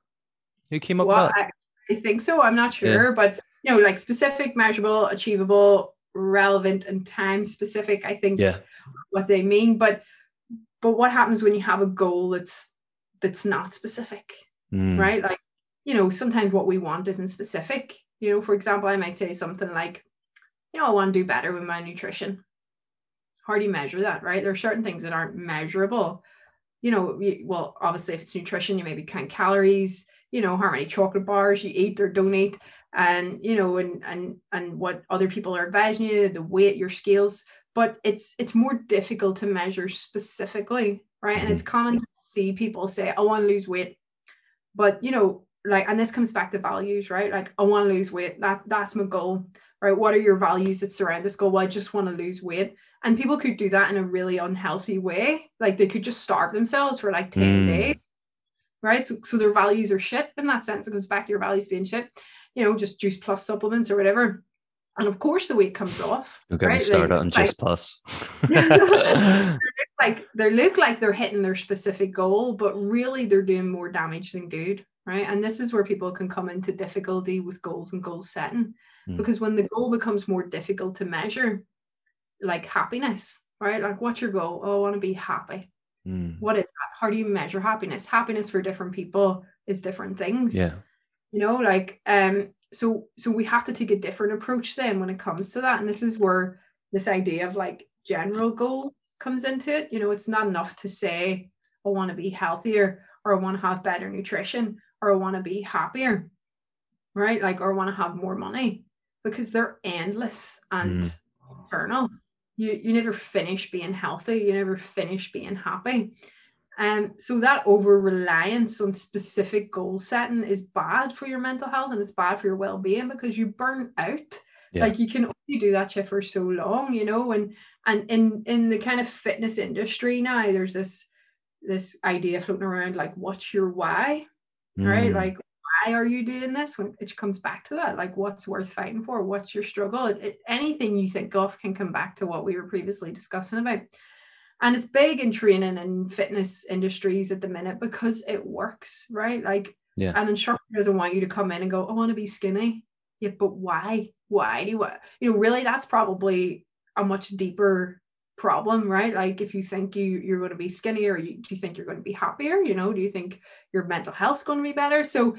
Who came up Well, with that? I, I think so. I'm not Yeah. sure, but you know, like specific, measurable, achievable, relevant, and time specific. I think Yeah. what they mean. But but what happens when you have a goal that's that's not specific, Mm, right? Like you know, sometimes what we want isn't specific. You know, for example, I might say something like, you know, I want to do better with my nutrition. How do you measure that, right? There are certain things that aren't measurable. You know, you- well, obviously, if it's nutrition, you maybe count calories you know, how many chocolate bars you eat or don't eat, and you know, and and and what other people are advising you, the weight, your scales. But it's it's more difficult to measure specifically, right? Mm-hmm. And it's common to see people say, "I want to lose weight," but you know, like, and this comes back to values, right? Like, I want to lose weight. That that's my goal, right? What are your values that surround this goal? Well, I just want to lose weight. And people could do that in a really unhealthy way. Like they could just starve themselves for like 10 mm. days. Right. So, so their values are shit in that sense. It goes back to your values being shit, you know, just juice plus supplements or whatever. And of course the weight comes off. Don't get right? me started on like, juice plus. like they look like they're hitting their specific goal, but really they're doing more damage than good. Right. And this is where people can come into difficulty with goals and goal setting. Mm. Because when the goal becomes more difficult to measure, like happiness, right? Like, what's your goal? Oh, I want to be happy. Mm. What is that? How do you measure happiness? Happiness for different people is different things. Yeah. You know, like, um, so so we have to take a different approach then when it comes to that. And this is where this idea of like general goals comes into it. You know, it's not enough to say, I want to be healthier or I want to have better nutrition or I want to be happier, right? Like, or I want to have more money because they're endless and mm. eternal you you never finish being healthy you never finish being happy um, so that over reliance on specific goal setting is bad for your mental health and it's bad for your well-being because you burn out. Yeah. like you can only do that shit for so long you know and and in in the kind of fitness industry now there's this this idea floating around like what's your why mm. right like why are you doing this? When it comes back to that like what's worth fighting for? What's your struggle? It, it, anything you think of can come back to what we were previously discussing about and it's big in training and fitness industries at the minute because it works right? Like yeah. an instructor doesn't want you to come in and go i want to be skinny. Yeah but why? Why do you want you know really that's probably a much deeper problem right? Like if you think you you're going to be skinnier you, do you think you're going to be happier? You know do you think your mental health's going to be better? So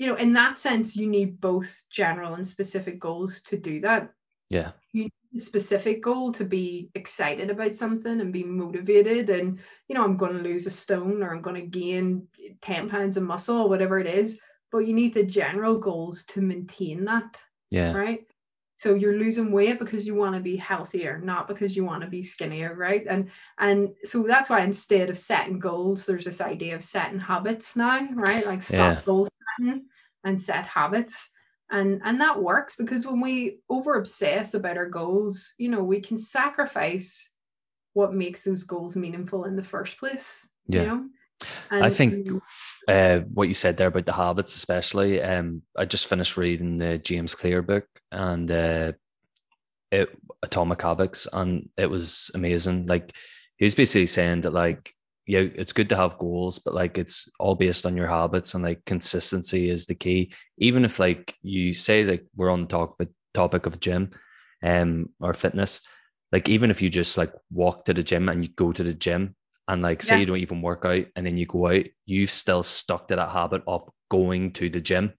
you know, in that sense, you need both general and specific goals to do that. Yeah. You specific goal to be excited about something and be motivated. And, you know, I'm going to lose a stone or I'm going to gain 10 pounds of muscle or whatever it is. But you need the general goals to maintain that. Yeah. Right. So you're losing weight because you want to be healthier, not because you want to be skinnier, right? And and so that's why instead of setting goals, there's this idea of setting habits now, right? Like stop yeah. goal setting and set habits. And and that works because when we over obsess about our goals, you know, we can sacrifice what makes those goals meaningful in the first place. Yeah. You know? And, I think uh, what you said there about the habits, especially, um, I just finished reading the James Clear book and uh, it Atomic Habits, and it was amazing. Like he was basically saying that, like, yeah, it's good to have goals, but like it's all based on your habits and like consistency is the key. Even if like you say like we're on the talk but topic of gym, um, or fitness, like even if you just like walk to the gym and you go to the gym and like say yeah. you don't even work out and then you go out, you've still stuck to that habit of going to the gym.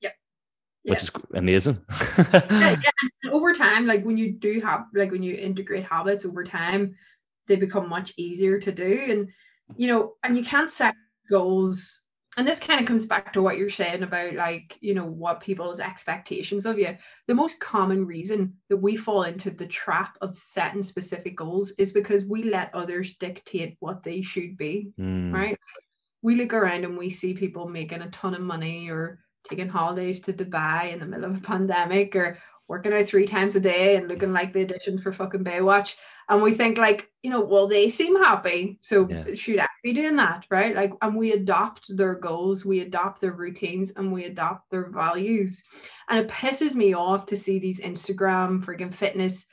Yeah. Which is amazing. yeah, yeah. over time, like when you do have like when you integrate habits over time, they become much easier to do. And you know, and you can't set goals and this kind of comes back to what you're saying about like you know what people's expectations of you the most common reason that we fall into the trap of setting specific goals is because we let others dictate what they should be mm. right we look around and we see people making a ton of money or taking holidays to dubai in the middle of a pandemic or working out three times a day and looking like the addition for fucking baywatch and we think like you know well they seem happy so yeah. should i be doing that right? Like and we adopt their goals we adopt their routines and we adopt their values. And it pisses me off to see these instagram freaking fitness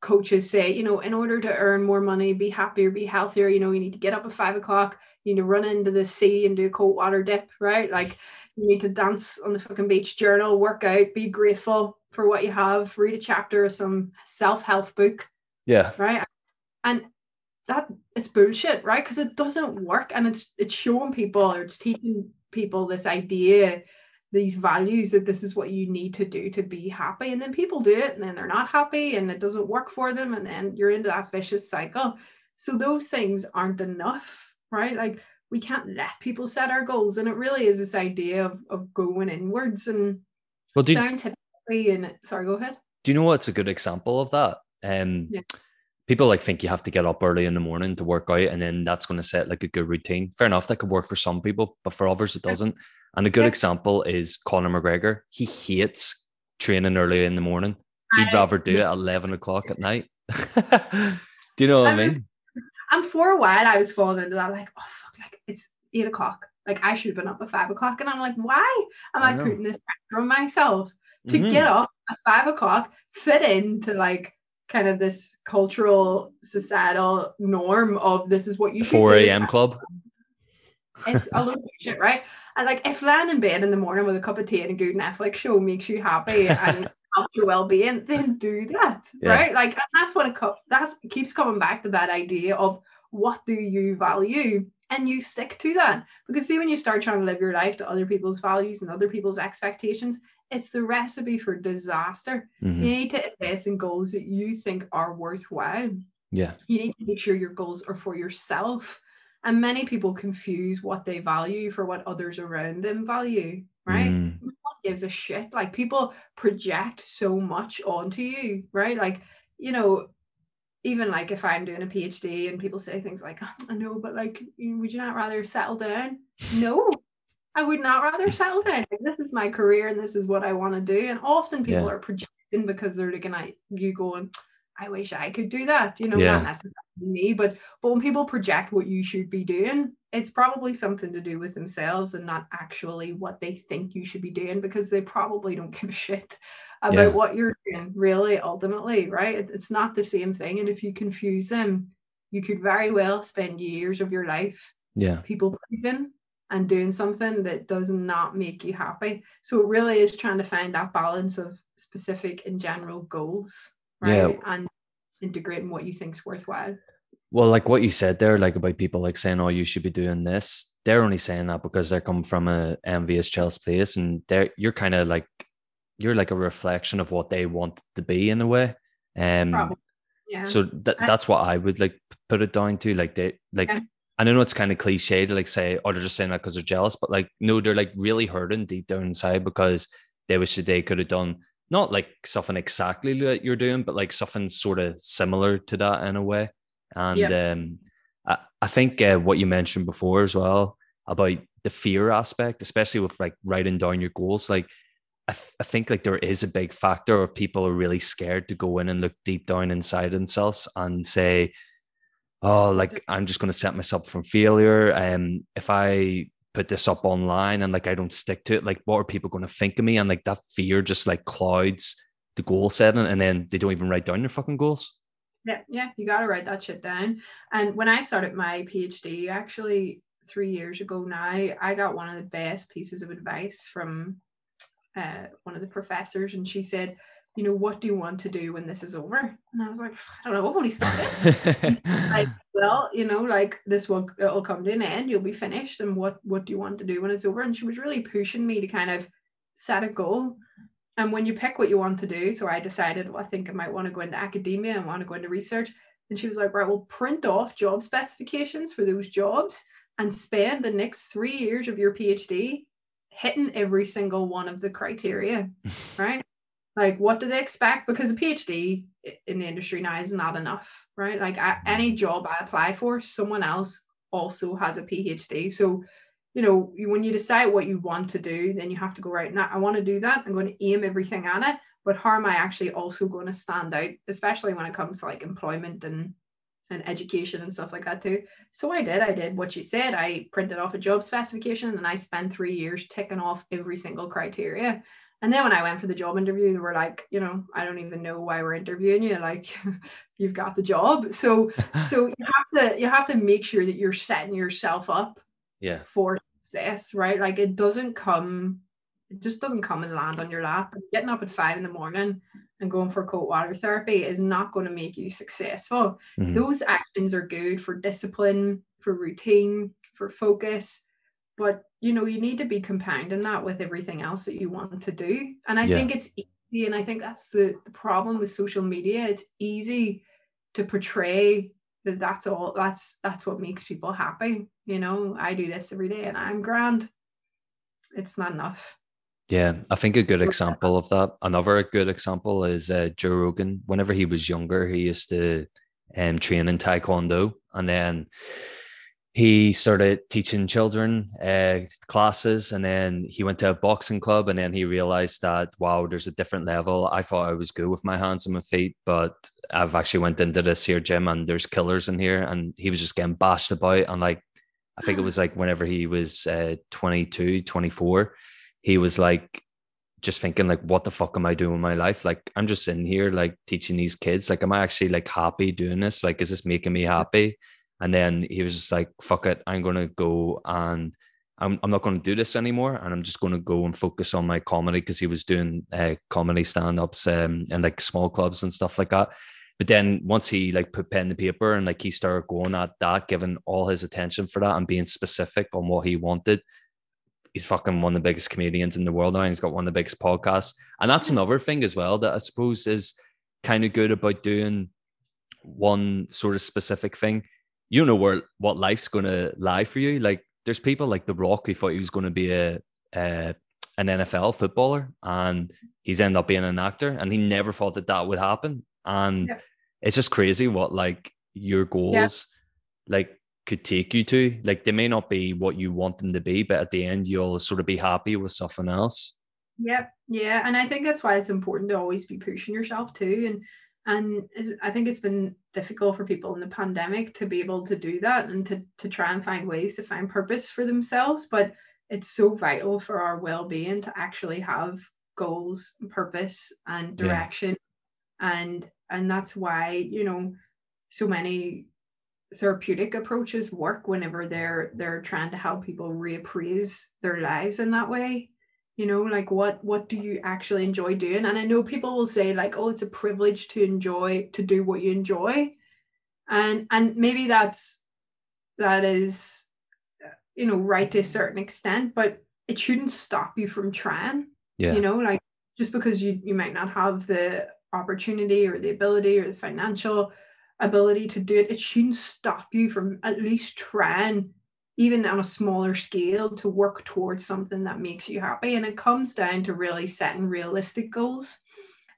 coaches say you know in order to earn more money be happier be healthier you know you need to get up at five o'clock you need to run into the sea and do a cold water dip right? Like you need to dance on the fucking beach journal work out be grateful for what you have read a chapter of some self-help book yeah. Right. And that it's bullshit, right? Because it doesn't work and it's it's showing people or it's teaching people this idea, these values that this is what you need to do to be happy. And then people do it and then they're not happy and it doesn't work for them. And then you're into that vicious cycle. So those things aren't enough, right? Like we can't let people set our goals. And it really is this idea of, of going inwards and well, do sounds typically and sorry, go ahead. Do you know what's a good example of that? Um yeah. people like think you have to get up early in the morning to work out and then that's going to set like a good routine. Fair enough, that could work for some people, but for others it doesn't. And a good yeah. example is Conor McGregor. He hates training early in the morning. He'd I, rather do yeah. it at 11 o'clock at night. do you know what I, I mean? Was, and for a while, I was falling into that, like, oh, fuck, like it's eight o'clock. Like I should have been up at five o'clock. And I'm like, why am I, I putting this pressure on myself to mm-hmm. get up at five o'clock, fit into like kind of this cultural societal norm of this is what you 4 a.m. club? It's a little shit, right? And like if lying in bed in the morning with a cup of tea and a good Netflix show makes you happy and your well-being, then do that. Yeah. Right. Like that's what it co- that's it keeps coming back to that idea of what do you value? And you stick to that. Because see, when you start trying to live your life to other people's values and other people's expectations, it's the recipe for disaster. Mm-hmm. You need to invest in goals that you think are worthwhile. Yeah. You need to make sure your goals are for yourself and many people confuse what they value for what others around them value, right? Mm. gives a shit? Like people project so much onto you, right? Like, you know, even like if I'm doing a PhD and people say things like, oh, I know, but like, would you not rather settle down? No, I would not rather settle down. This is my career and this is what I want to do. And often people yeah. are projecting because they're looking at you going, I wish I could do that, you know, yeah. not necessarily me, but but when people project what you should be doing, it's probably something to do with themselves and not actually what they think you should be doing because they probably don't give a shit about yeah. what you're doing, really, ultimately, right? It's not the same thing. And if you confuse them, you could very well spend years of your life yeah people pleasing and doing something that does not make you happy. So it really is trying to find that balance of specific and general goals right? Yeah. And integrating what you think's worthwhile. Well, like what you said there, like about people like saying, "Oh, you should be doing this." They're only saying that because they come from a envious Chelsea place, and they're you're kind of like you're like a reflection of what they want to be in a way. Um, yeah. So that that's what I would like put it down to. Like they like. Yeah. I know it's kind of cliche to like say, oh, they're just saying that because they're jealous, but like, no, they're like really hurting deep down inside because they wish that they could have done not like something exactly that you're doing, but like something sort of similar to that in a way. And yeah. um, I, I think uh, what you mentioned before as well about the fear aspect, especially with like writing down your goals, like I, th- I think like there is a big factor of people are really scared to go in and look deep down inside themselves and say, oh, like I'm just going to set myself from failure. And um, if I put this up online and like I don't stick to it, like what are people going to think of me? And like that fear just like clouds the goal setting and then they don't even write down their fucking goals. Yeah, yeah, you got to write that shit down. And when I started my PhD, actually three years ago now, I got one of the best pieces of advice from uh, one of the professors, and she said, you know, what do you want to do when this is over? And I was like, I don't know, I've only started. like, well, you know, like this will it'll come to an end, you'll be finished. And what what do you want to do when it's over? And she was really pushing me to kind of set a goal. And when you pick what you want to do, so I decided, well, I think I might want to go into academia and want to go into research. And she was like, right, well, print off job specifications for those jobs and spend the next three years of your PhD hitting every single one of the criteria, right? Like what do they expect because a phd in the industry now is not enough right like I, any mm-hmm. job i apply for someone else also has a phd so you know when you decide what you want to do then you have to go right now i want to do that i'm going to aim everything at it but how am i actually also going to stand out especially when it comes to like employment and and education and stuff like that too. So I did, I did what you said. I printed off a job specification and I spent three years ticking off every single criteria. And then when I went for the job interview, they were like, you know, I don't even know why we're interviewing you. Like, you've got the job. So, so you have to you have to make sure that you're setting yourself up, yeah, for success, right? Like, it doesn't come, it just doesn't come and land on your lap. Getting up at five in the morning and going for cold water therapy is not going to make you successful. Mm-hmm. Those actions are good for discipline, for routine, for focus, but you know you need to be compounding that with everything else that you want to do and i yeah. think it's easy and i think that's the, the problem with social media it's easy to portray that that's all that's that's what makes people happy you know, I do this every day and I'm grand. It's not enough. Yeah, I think a good example of that. Another good example is uh, Joe Rogan. Whenever he was younger, he used to um, train in Taekwondo, and then he started teaching children uh, classes and then he went to a boxing club and then he realized that wow there's a different level. I thought i was good with my hands and my feet but i've actually went into this here gym and there's killers in here and he was just getting bashed about and like i think it was like whenever he was uh, 22 24 he was like just thinking like what the fuck am i doing with my life? Like i'm just in here like teaching these kids. Like am i actually like happy doing this? Like is this making me happy and then he was just like, fuck it, I'm going to go and I'm, I'm not going to do this anymore. And I'm just going to go and focus on my comedy because he was doing uh, comedy stand ups um, and like small clubs and stuff like that. But then once he like put pen to paper and like he started going at that, giving all his attention for that and being specific on what he wanted, he's fucking one of the biggest comedians in the world now. And he's got one of the biggest podcasts. And that's another thing as well that I suppose is kind of good about doing one sort of specific thing you know where what life's going to lie for you. Like there's people like The Rock who thought he was going to be a, a an NFL footballer, and he's ended up being an actor, and he never thought that that would happen. And yeah. it's just crazy what like your goals yeah. like could take you to. Like they may not be what you want them to be, but at the end you'll sort of be happy with something else. Yep. Yeah. And I think that's why it's important to always be pushing yourself too. And and I think it's been difficult for people in the pandemic to be able to do that and to, to try and find ways to find purpose for themselves. But it's so vital for our well-being to actually have goals, purpose, and direction. Yeah. And and that's why, you know, so many therapeutic approaches work whenever they're they're trying to help people reappraise their lives in that way you know like what what do you actually enjoy doing and i know people will say like oh it's a privilege to enjoy to do what you enjoy and and maybe that's that is you know right to a certain extent but it shouldn't stop you from trying yeah. you know like just because you you might not have the opportunity or the ability or the financial ability to do it it shouldn't stop you from at least trying even on a smaller scale to work towards something that makes you happy. And it comes down to really setting realistic goals.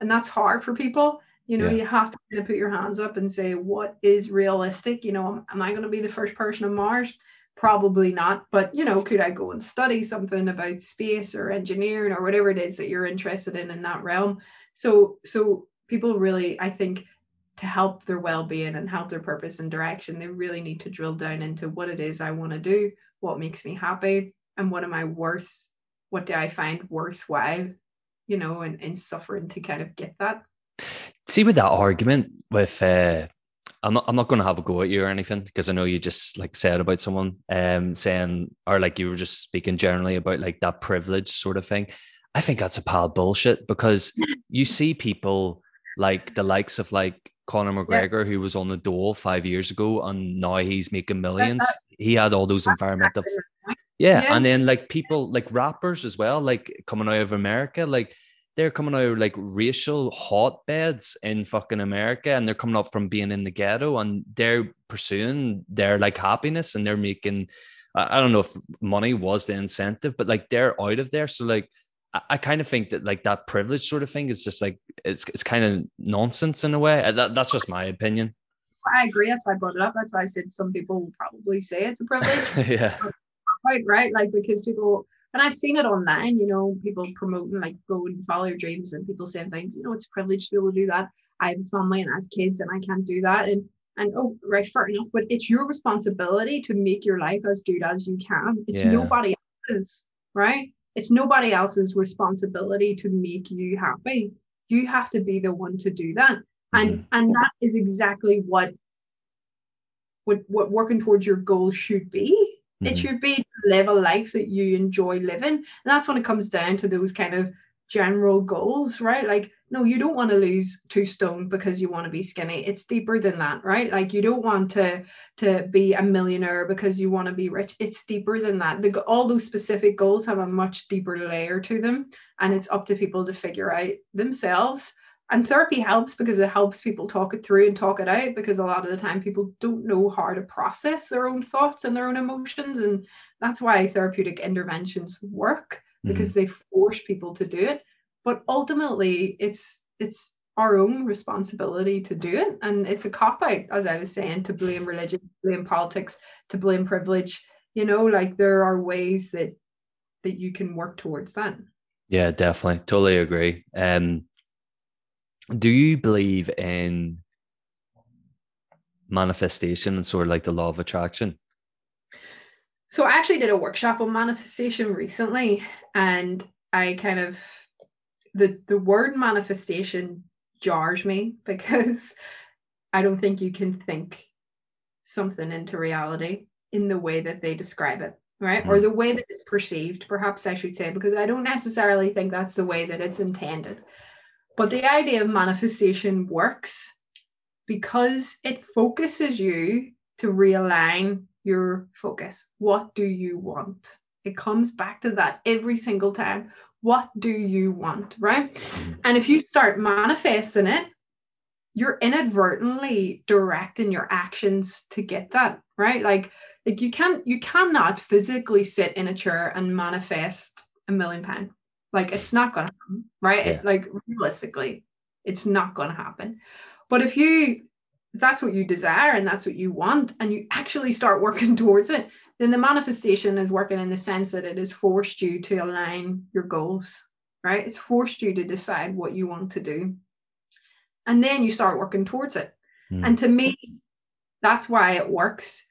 And that's hard for people. You know yeah. you have to kind of put your hands up and say what is realistic? You know am i going to be the first person on mars? Probably not. But you know could i go and study something about space or engineering or whatever it is that you're interested in in that realm? So so people really i think to help their well-being and help their purpose and direction they really need to drill down into what it is i want to do what makes me happy and what am i worth what do i find worthwhile you know and, and suffering to kind of get that see with that argument with uh I'm not, I'm not going to have a go at you or anything because I know you just like said about someone um saying or like you were just speaking generally about like that privilege sort of thing. I think that's a pile of bullshit because you see people like the likes of like Conor McGregor, yeah. who was on the dole five years ago, and now he's making millions. He had all those environmental, yeah, yeah, and then like people like rappers as well, like coming out of America, like they're coming out of like racial hotbeds in fucking America, and they're coming up from being in the ghetto, and they're pursuing their like happiness, and they're making. I don't know if money was the incentive, but like they're out of there. So like I kind of think that like that privilege sort of thing is just like it's it's kind of nonsense in a way. Uh, that, that's just my opinion. I agree. That's why I brought it up. That's why I said some people will probably say it's a privilege. yeah. Quite right. Like because people and I've seen it online, you know, people promoting like go and follow your dreams and people saying things, you know, it's a privilege to be able to do that. I have a family and I have kids and I can't do that. And and oh, right, fair enough. But it's your responsibility to make your life as good as you can. It's yeah. nobody else's, right? It's nobody else's responsibility to make you happy. You have to be the one to do that. And mm-hmm. and that is exactly what what what working towards your goal should be. Mm-hmm. It should be to live a life that you enjoy living. And that's when it comes down to those kind of general goals, right? Like, no, you don't want to lose two stone because you want to be skinny. It's deeper than that, right? Like, you don't want to to be a millionaire because you want to be rich. It's deeper than that. The, all those specific goals have a much deeper layer to them, and it's up to people to figure out themselves. and therapy helps because it helps people talk it through and talk it out because a lot of the time people don't know how to process their own thoughts and their own emotions and that's why therapeutic interventions work because mm-hmm. they force people to do it but ultimately it's it's our own responsibility to do it. And it's a cop out as i was saying to blame religion blame politics to blame privilege. You know like there are ways that that you can work towards that. Yeah definitely. Totally agree. Um do you believe in manifestation and sort of like the law of attraction? So I actually did a workshop on manifestation recently, and I kind of the the word manifestation jars me because I don't think you can think something into reality in the way that they describe it, right? Mm. Or the way that it's perceived, perhaps I should say, because I don't necessarily think that's the way that it's intended. But the idea of manifestation works because it focuses you to realign your focus. What do you want? It comes back to that every single time. What do you want? Right. Mm-hmm. And if you start manifesting it, you're inadvertently directing your actions to get that right like like you can you cannot physically sit in a chair and manifest a million pound like it's not gonna happen, right? Yeah. It, like realistically, it's not gonna happen. But if you that's what you desire and that's what you want, and you actually start working towards it, then the manifestation is working in the sense that it has forced you to align your goals, right? It's forced you to decide what you want to do. And then you start working towards it. Mm. And to me, that's why it works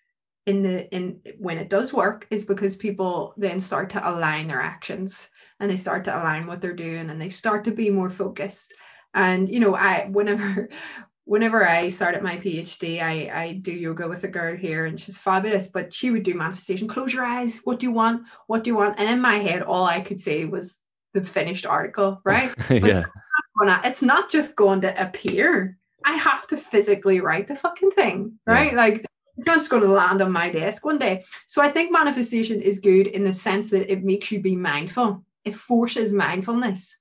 in the in when it does work is because people then start to align their actions and they start to align what they're doing and they start to be more focused and you know i whenever whenever i started my phd i i do yoga with a girl here and she's fabulous but she would do manifestation. Close your eyes. What do you want? What do you want? And in my head all i could say was the finished article right? Yeah. Gonna, it's not just going to appear. I have to physically write the fucking thing right? Yeah. like it's not just going to land on my desk one day. So I think manifestation is good in the sense that it makes you be mindful. It forces mindfulness.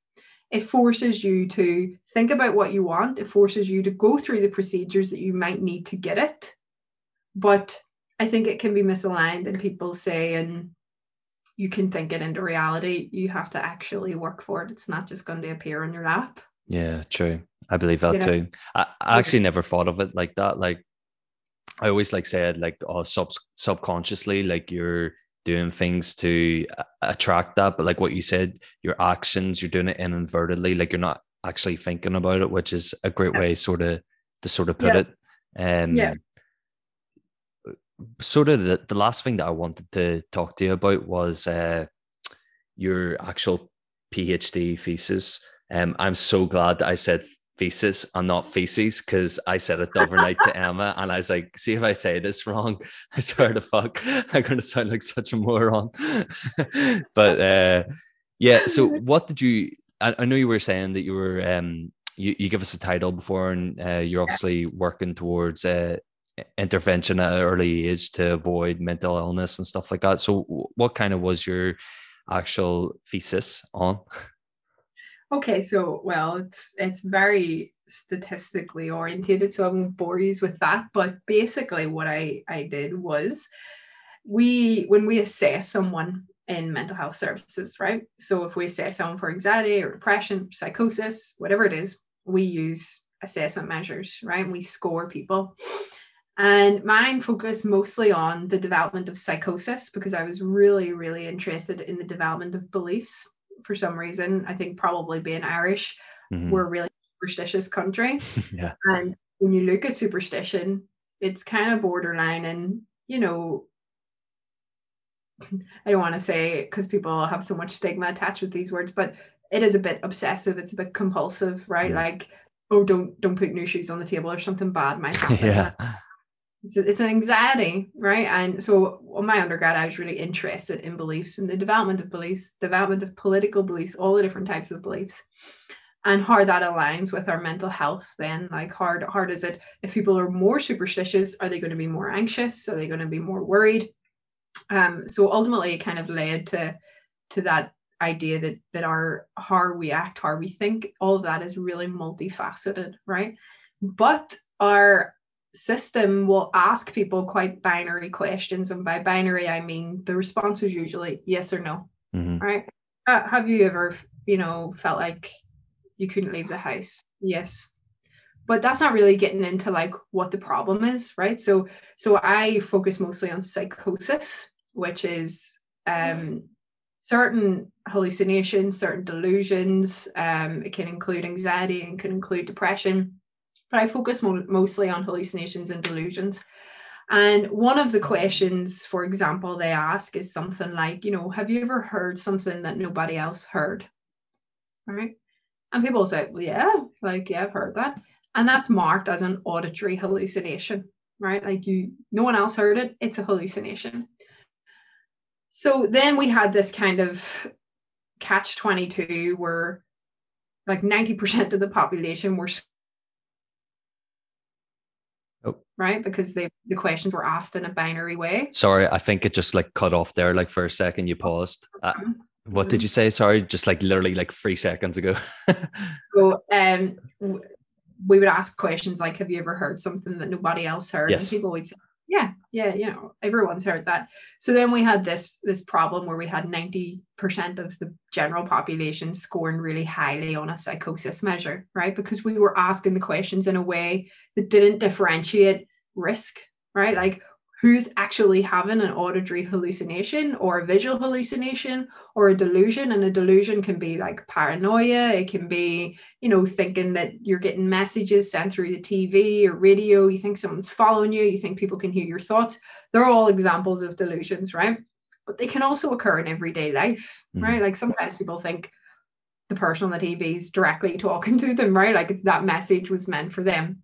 It forces you to think about what you want. It forces you to go through the procedures that you might need to get it. But I think it can be misaligned, and people say, and you can think it into reality. You have to actually work for it. It's not just going to appear on your lap. Yeah, true. I believe that know? too. I, I actually never thought of it like that. Like I always like said, like oh, sub subconsciously, like you're doing things to attract that. But like what you said, your actions, you're doing it inadvertently, like you're not actually thinking about it, which is a great yeah. way sort of to sort of put yeah. it. Um, yeah. Sort of the, the last thing that I wanted to talk to you about was uh, your actual PhD thesis. Um, I'm so glad that I said thesis and not feces because I said it overnight to Emma and I was like, see if I say this wrong, I swear to fuck, I'm gonna sound like such a moron. but uh, yeah, so what did you I, I, know you were saying that you were um you, you give us a title before and uh, you're obviously working towards uh, intervention at an early age to avoid mental illness and stuff like that. So what kind of was your actual thesis on? Okay, so well, it's it's very statistically orientated, so I won't bore you with that. But basically, what I I did was we when we assess someone in mental health services, right? So if we assess someone for anxiety or depression, psychosis, whatever it is, we use assessment measures, right? And we score people. And mine focused mostly on the development of psychosis because I was really, really interested in the development of beliefs for some reason. I think probably being Irish, mm-hmm. we're a really superstitious country. yeah. And when you look at superstition, it's kind of borderline and, you know, I don't want to say because people have so much stigma attached with these words, but it is a bit obsessive. It's a bit compulsive, right? Mm. Like, oh, don't don't put new shoes on the table or something bad might happen. yeah it's, it's an anxiety, right? And so on my undergrad, I was really interested in beliefs and the development of beliefs, development of political beliefs, all the different types of beliefs, and how that aligns with our mental health. Then, like, hard, hard is it if people are more superstitious? Are they going to be more anxious? Are they going to be more worried? Um, so ultimately, it kind of led to to that idea that that our how we act, how we think, all of that is really multifaceted, right? But our system will ask people quite binary questions, and by binary I mean the response is usually yes or no, mm-hmm. right? Uh, have you ever, you know, felt like you couldn't leave the house? Yes. But that's not really getting into like what the problem is, right? So, so I focus mostly on psychosis, which is um, certain hallucinations, certain delusions. Um, it can include anxiety and can include depression, but I focus mo- mostly on hallucinations and delusions. And one of the questions, for example, they ask is something like, you know, have you ever heard something that nobody else heard? Right. And people say, well, yeah, like, yeah, I've heard that. And that's marked as an auditory hallucination, right? Like you, no one else heard it. It's a hallucination. So then we had this kind of catch 22 where like 90% of the population were right? Because they the questions were asked in a binary way. Sorry i think it just like cut off there like for a second you paused. Uh, what did you say? Sorry just like literally like three seconds ago. So um we would ask questions like have you ever heard something that nobody else heard? Yes. and people would say yeah yeah you know everyone's heard that. So then we had this this problem where we had 90% of the general population scoring really highly on a psychosis measure right? Because we were asking the questions in a way that didn't differentiate risk right? Like who's actually having an auditory hallucination or a visual hallucination or a delusion and a delusion can be like paranoia it can be you know thinking that you're getting messages sent through the tv or radio you think someone's following you you think people can hear your thoughts. They're all examples of delusions right? But they can also occur in everyday life mm-hmm. right? Like sometimes people think the person on the tv is directly talking to them right? Like that message was meant for them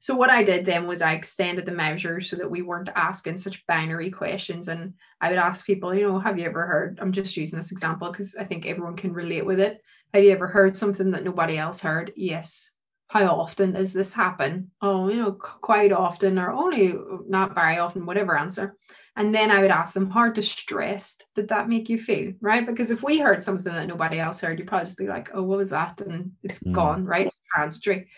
so what I did then was I extended the measure so that we weren't asking such binary questions. And I would ask people, you know, have you ever heard? I'm just using this example because I think everyone can relate with it. Have you ever heard something that nobody else heard? Yes. How often does this happen? Oh, you know, quite often or only not very often, whatever answer. And then I would ask them, how distressed did that make you feel? Right. Because if we heard something that nobody else heard, you'd probably just be like, oh, what was that? And it's mm. gone, right? Transitory.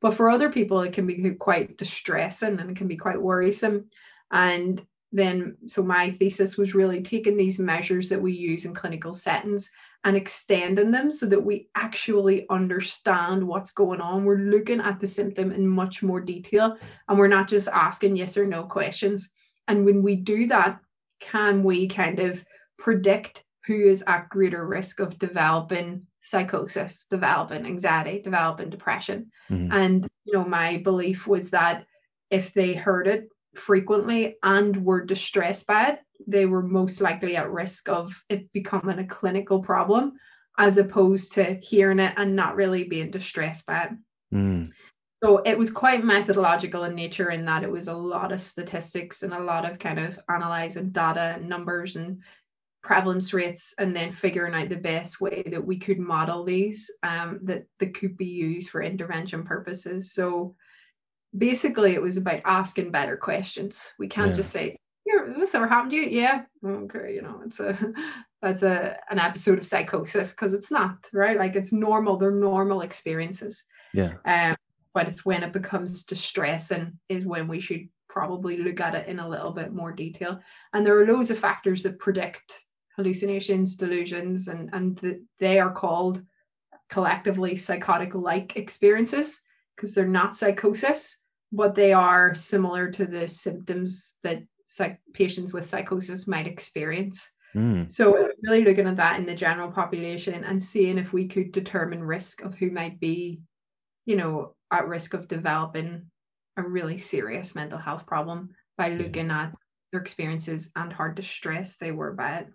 But for other people, it can be quite distressing and it can be quite worrisome. And then, so my thesis was really taking these measures that we use in clinical settings and extending them so that we actually understand what's going on. We're looking at the symptom in much more detail and we're not just asking yes or no questions. And when we do that, can we kind of predict who is at greater risk of developing psychosis, develop developing anxiety, develop developing depression. Mm-hmm. And you know, my belief was that if they heard it frequently and were distressed by it, they were most likely at risk of it becoming a clinical problem as opposed to hearing it and not really being distressed by it. Mm. So it was quite methodological in nature in that it was a lot of statistics and a lot of kind of analyzing data and numbers and prevalence rates and then figuring out the best way that we could model these um, that, that could be used for intervention purposes. So basically it was about asking better questions. We can't yeah. just say, here, this ever happened to you? Yeah. Okay, you know, it's a that's a an episode of psychosis because it's not, right? Like it's normal, they're normal experiences. Yeah. Um, but it's when it becomes distressing is when we should probably look at it in a little bit more detail. And there are loads of factors that predict hallucinations, delusions, and, and the, they are called collectively psychotic like experiences because they're not psychosis, but they are similar to the symptoms that psych- patients with psychosis might experience. Mm. So, really looking at that in the general population and seeing if we could determine risk of who might be, you know, at risk of developing a really serious mental health problem by looking at their experiences and how distressed they were by it.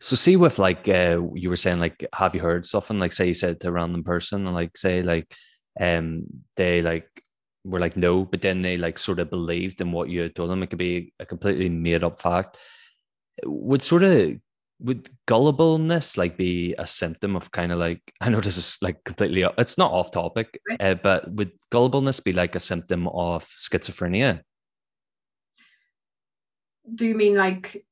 So see with like uh, you were saying like have you heard something like say you said to a random person and like say like um they like were like no but then they like sort of believed in what you had told them it could be a completely made up fact. Would sort of would gullibleness like be a symptom of kind of like I know this is like completely it's not off topic uh, but would gullibleness be like a symptom of schizophrenia? Do you mean like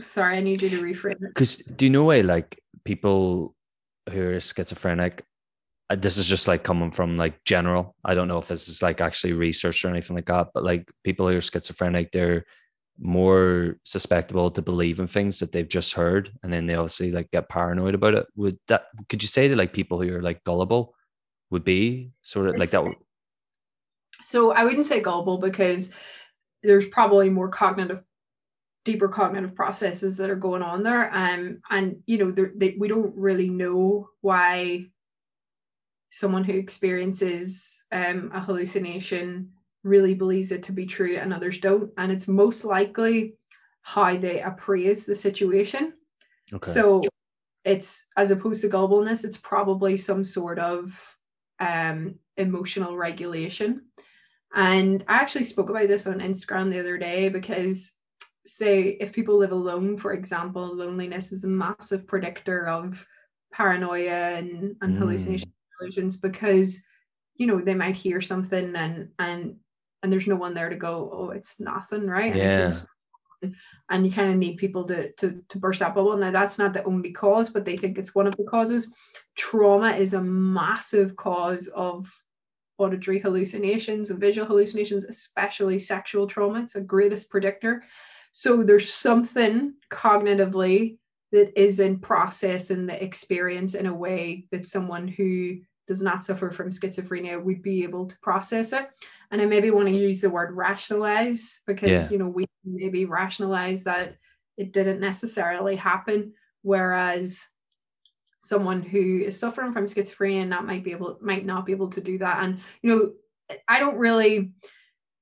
sorry, I need you to reframe it. Because do you know why like people who are schizophrenic? uh, This is just like coming from like general. I don't know if this is like actually research or anything like that, but like people who are schizophrenic, they're more susceptible to believe in things that they've just heard, and then they obviously like get paranoid about it. Would that? Could you say that like people who are like gullible would be sort of like that? So I wouldn't say gullible because there's probably more cognitive, deeper cognitive processes that are going on there. Um, and you know, they, we don't really know why someone who experiences um, a hallucination really believes it to be true and others don't. And it's most likely how they appraise the situation. Okay. So it's as opposed to gullibleness, it's probably some sort of um, emotional regulation. And I actually spoke about this on Instagram the other day because, say, if people live alone, for example, loneliness is a massive predictor of paranoia and, and Mm. hallucination delusions because you know they might hear something and and and there's no one there to go oh it's nothing right And Yeah. feels and you kind of need people to, to to burst that bubble. Now that's not the only cause, but they think it's one of the causes. Trauma is a massive cause of auditory hallucinations and visual hallucinations, especially sexual trauma. It's a greatest predictor. So there's something cognitively that is in process in the experience in a way that someone who does not suffer from schizophrenia would be able to process it. And I maybe want to use the word rationalize because Yeah. you know we maybe rationalize that it didn't necessarily happen, whereas someone who is suffering from schizophrenia and might be able might not be able to do that. And you know, I don't really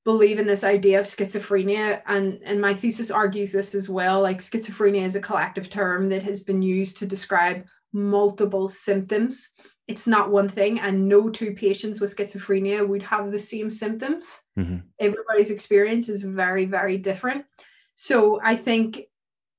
believe in this idea of schizophrenia and and my thesis argues this as well like schizophrenia is a collective term that has been used to describe multiple symptoms. It's not one thing and no two patients with schizophrenia would have the same symptoms. Mhm. everybody's experience is very very different. So i think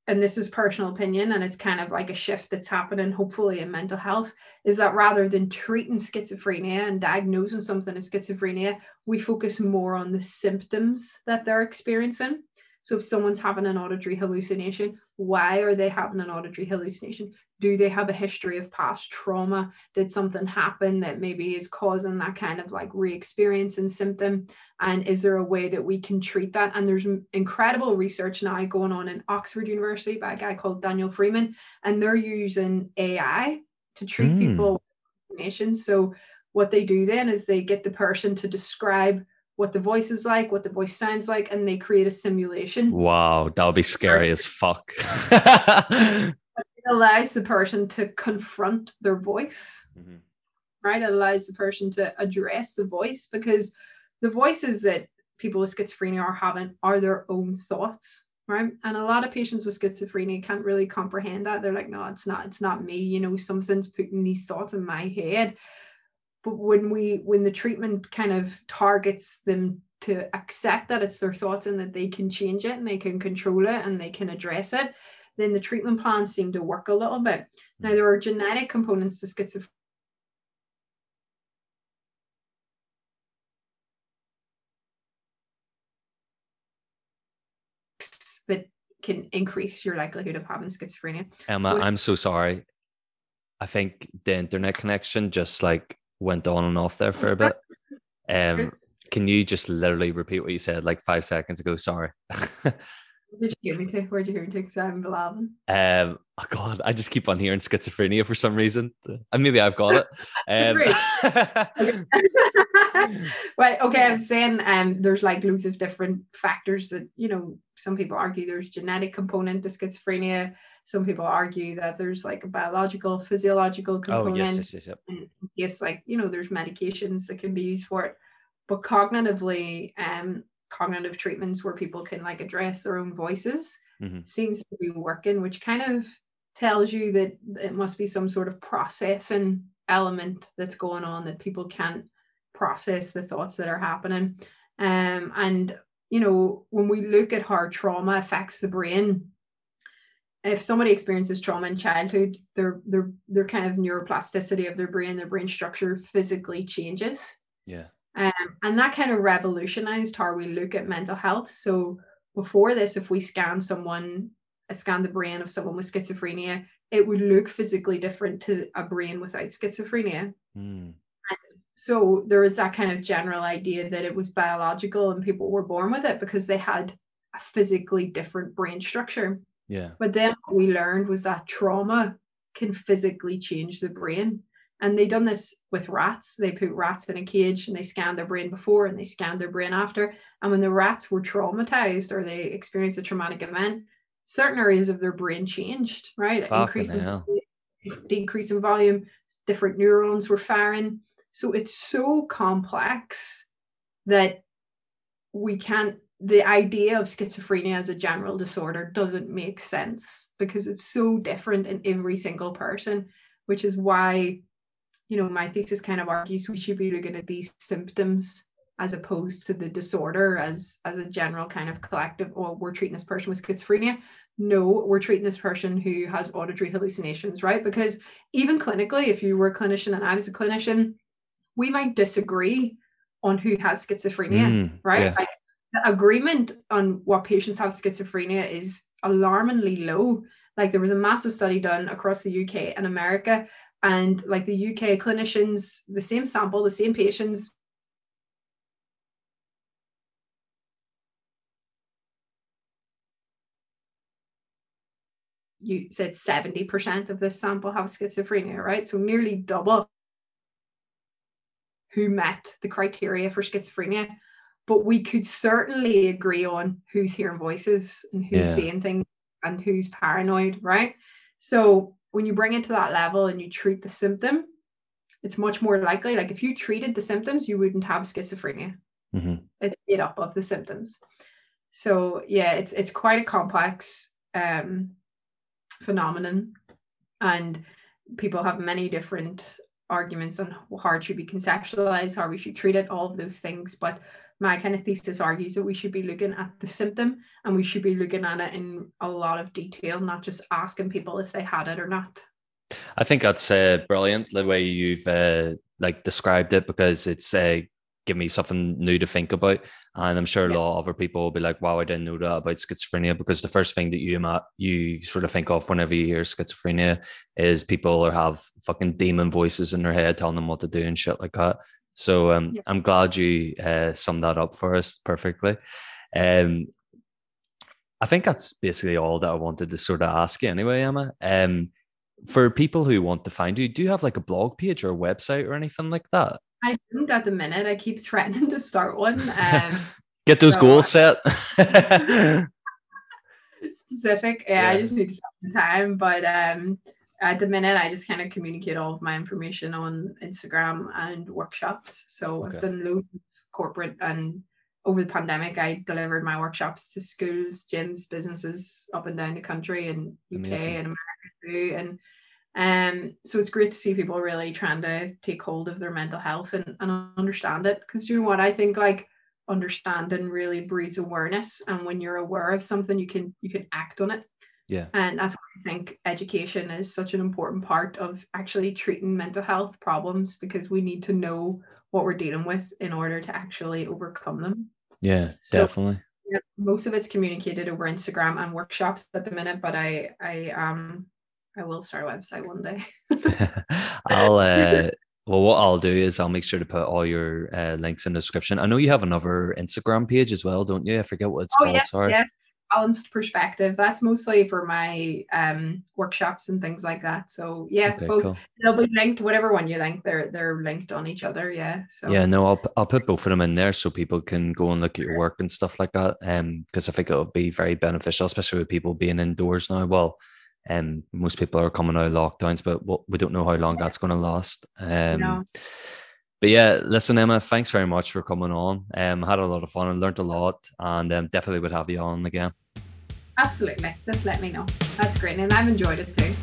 and this is personal opinion and it's kind of like a shift that's happening hopefully in mental health is that rather than treating schizophrenia and diagnosing something as schizophrenia we focus more on the symptoms that they're experiencing so if someone's having an auditory hallucination why are they having an auditory hallucination? Do they have a history of past trauma? Did something happen that maybe is causing that kind of like re-experiencing symptom? And is there a way that we can treat that? And there's incredible research now going on in oxford university by a guy called daniel freeman and they're using ai to treat Mm. people with hallucinations. So what they do then is they get the person to describe what the voice is like what the voice sounds like and they create a simulation Wow, that would be scary as fuck. it allows the person to confront their voice Mhm. right? It allows the person to address the voice because the voices that people with schizophrenia are having are their own thoughts, right? And a lot of patients with schizophrenia can't really comprehend that. They're like, no, it's not, it's not me, you know, something's putting these thoughts in my head. But when we when the treatment kind of targets them to accept that it's their thoughts and that they can change it and they can control it and they can address it, then the treatment plans seem to work a little bit. Hmm. Now there are genetic components to schizophrenia that can increase your likelihood of having schizophrenia. Emma, Would- I'm so sorry. I think the internet connection just like went on and off there for a bit. Um, can you just literally repeat what you said like five seconds ago? Sorry. Where'd you hear me to? Where'd you hear me to? Because I'm blabbing. Um, oh God, I just keep on hearing schizophrenia for some reason. And maybe I've got it. Um, well, okay, I'm saying um there's like loads of different factors that you know some people argue there's genetic component to schizophrenia. Some people argue that there's like a biological, physiological oh component. yes, yes, yes, yes. and yes, like you know, there's medications that can be used for it, but cognitively, um, cognitive treatments where people can like address their own voices Mhm. seems to be working, which kind of tells you that it must be some sort of processing element that's going on that people can't process the thoughts that are happening. Um, and you know, when we look at how trauma affects the brain, if somebody experiences trauma in childhood, their their their kind of neuroplasticity of their brain, their brain structure physically changes. Yeah. Um, and that kind of revolutionized how we look at mental health. So before this, if we scan someone I scan the brain of someone with schizophrenia, it would look physically different to a brain without schizophrenia. Mm. So there was that kind of general idea that it was biological and people were born with it because they had a physically different brain structure. Yeah. But then what we learned was that trauma can physically change the brain. And they done this with rats. They put rats in a cage and they scanned their brain before and they scanned their brain after. And when the rats were traumatized or they experienced a traumatic event, certain areas of their brain changed, right? Increase in, decrease in volume, different neurons were firing. So it's so complex that we can't the idea of schizophrenia as a general disorder doesn't make sense because it's so different in every single person, which is why, you know, my thesis kind of argues we should be looking at these symptoms as opposed to the disorder as as a general kind of collective or oh, we're treating this person with schizophrenia. No we're treating this person who has auditory hallucinations right? Because even clinically if you were a clinician and i was a clinician we might disagree on who has schizophrenia mm, right? yeah. like the agreement on what patients have schizophrenia is alarmingly low like there was a massive study done across the uk and america and like the uk clinicians the same sample the same patients you said 70% of this sample have schizophrenia, right? So nearly double who met the criteria for schizophrenia. But we could certainly agree on who's hearing voices and who's yeah. seeing things and who's paranoid, right? So when you bring it to that level and you treat the symptom, it's much more likely. Like if you treated the symptoms, you wouldn't have schizophrenia. Mm-hmm. It's made up of the symptoms. So yeah, it's it's quite a complex um, phenomenon and people have many different arguments on how it should be conceptualized how we should treat it all of those things but my kind of thesis argues that we should be looking at the symptom and we should be looking at it in a lot of detail not just asking people if they had it or not i think that's uh, brilliant the way you've uh, like described it because it's uh, give me something new to think about. And I'm sure yeah. a lot of other people will be like, wow, I didn't know that about schizophrenia because the first thing that you you sort of think of whenever you hear schizophrenia is people or have fucking demon voices in their head telling them what to do and shit like that. So um, yeah. I'm glad you uh, summed that up for us perfectly. Um, I think that's basically all that I wanted to sort of ask you anyway, Emma. Um, for people who want to find you, do you have like a blog page or a website or anything like that? I don't at the minute. I keep threatening to start one. Um, Get those so goals set. specific. Yeah, yeah, I just need to spend time. But um, at the minute, I just kind of communicate all of my information on Instagram and workshops. So okay. I've done loads of corporate and over the pandemic, I delivered my workshops to schools, gyms, businesses up and down the country and UK Amazing. and America too. And um, so it's great to see people really trying to take hold of their mental health and, and understand it. Because you know what, I think like understanding really breeds awareness. And when you're aware of something, you can you can act on it. Yeah. And that's why I think education is such an important part of actually treating mental health problems because we need to know what we're dealing with in order to actually overcome them. Yeah, so, definitely. Yeah, most of it's communicated over Instagram and workshops at the minute, but I I um I will start a website one day. I'll uh, well, what I'll do is I'll make sure to put all your uh, links in the description. I know you have another Instagram page as well, don't you? I forget what it's oh, called. Yes, Sorry. Yes, balanced perspective. That's mostly for my um, workshops and things like that. So yeah, okay, both cool. they'll be linked. Whatever one you link, they're they're linked on each other. Yeah. So yeah, no, I'll I'll put both of them in there so people can go and look at your work and stuff like that. Um, because I think it'll be very beneficial, especially with people being indoors now. Well um, most people are coming out of lockdowns, but we don't know how long that's going to last. Um, no. But yeah, listen, Emma, thanks very much for coming on. Um, I had a lot of fun and learned a lot, and um, definitely would have you on again. Absolutely. Just let me know. That's great. And I've enjoyed it too.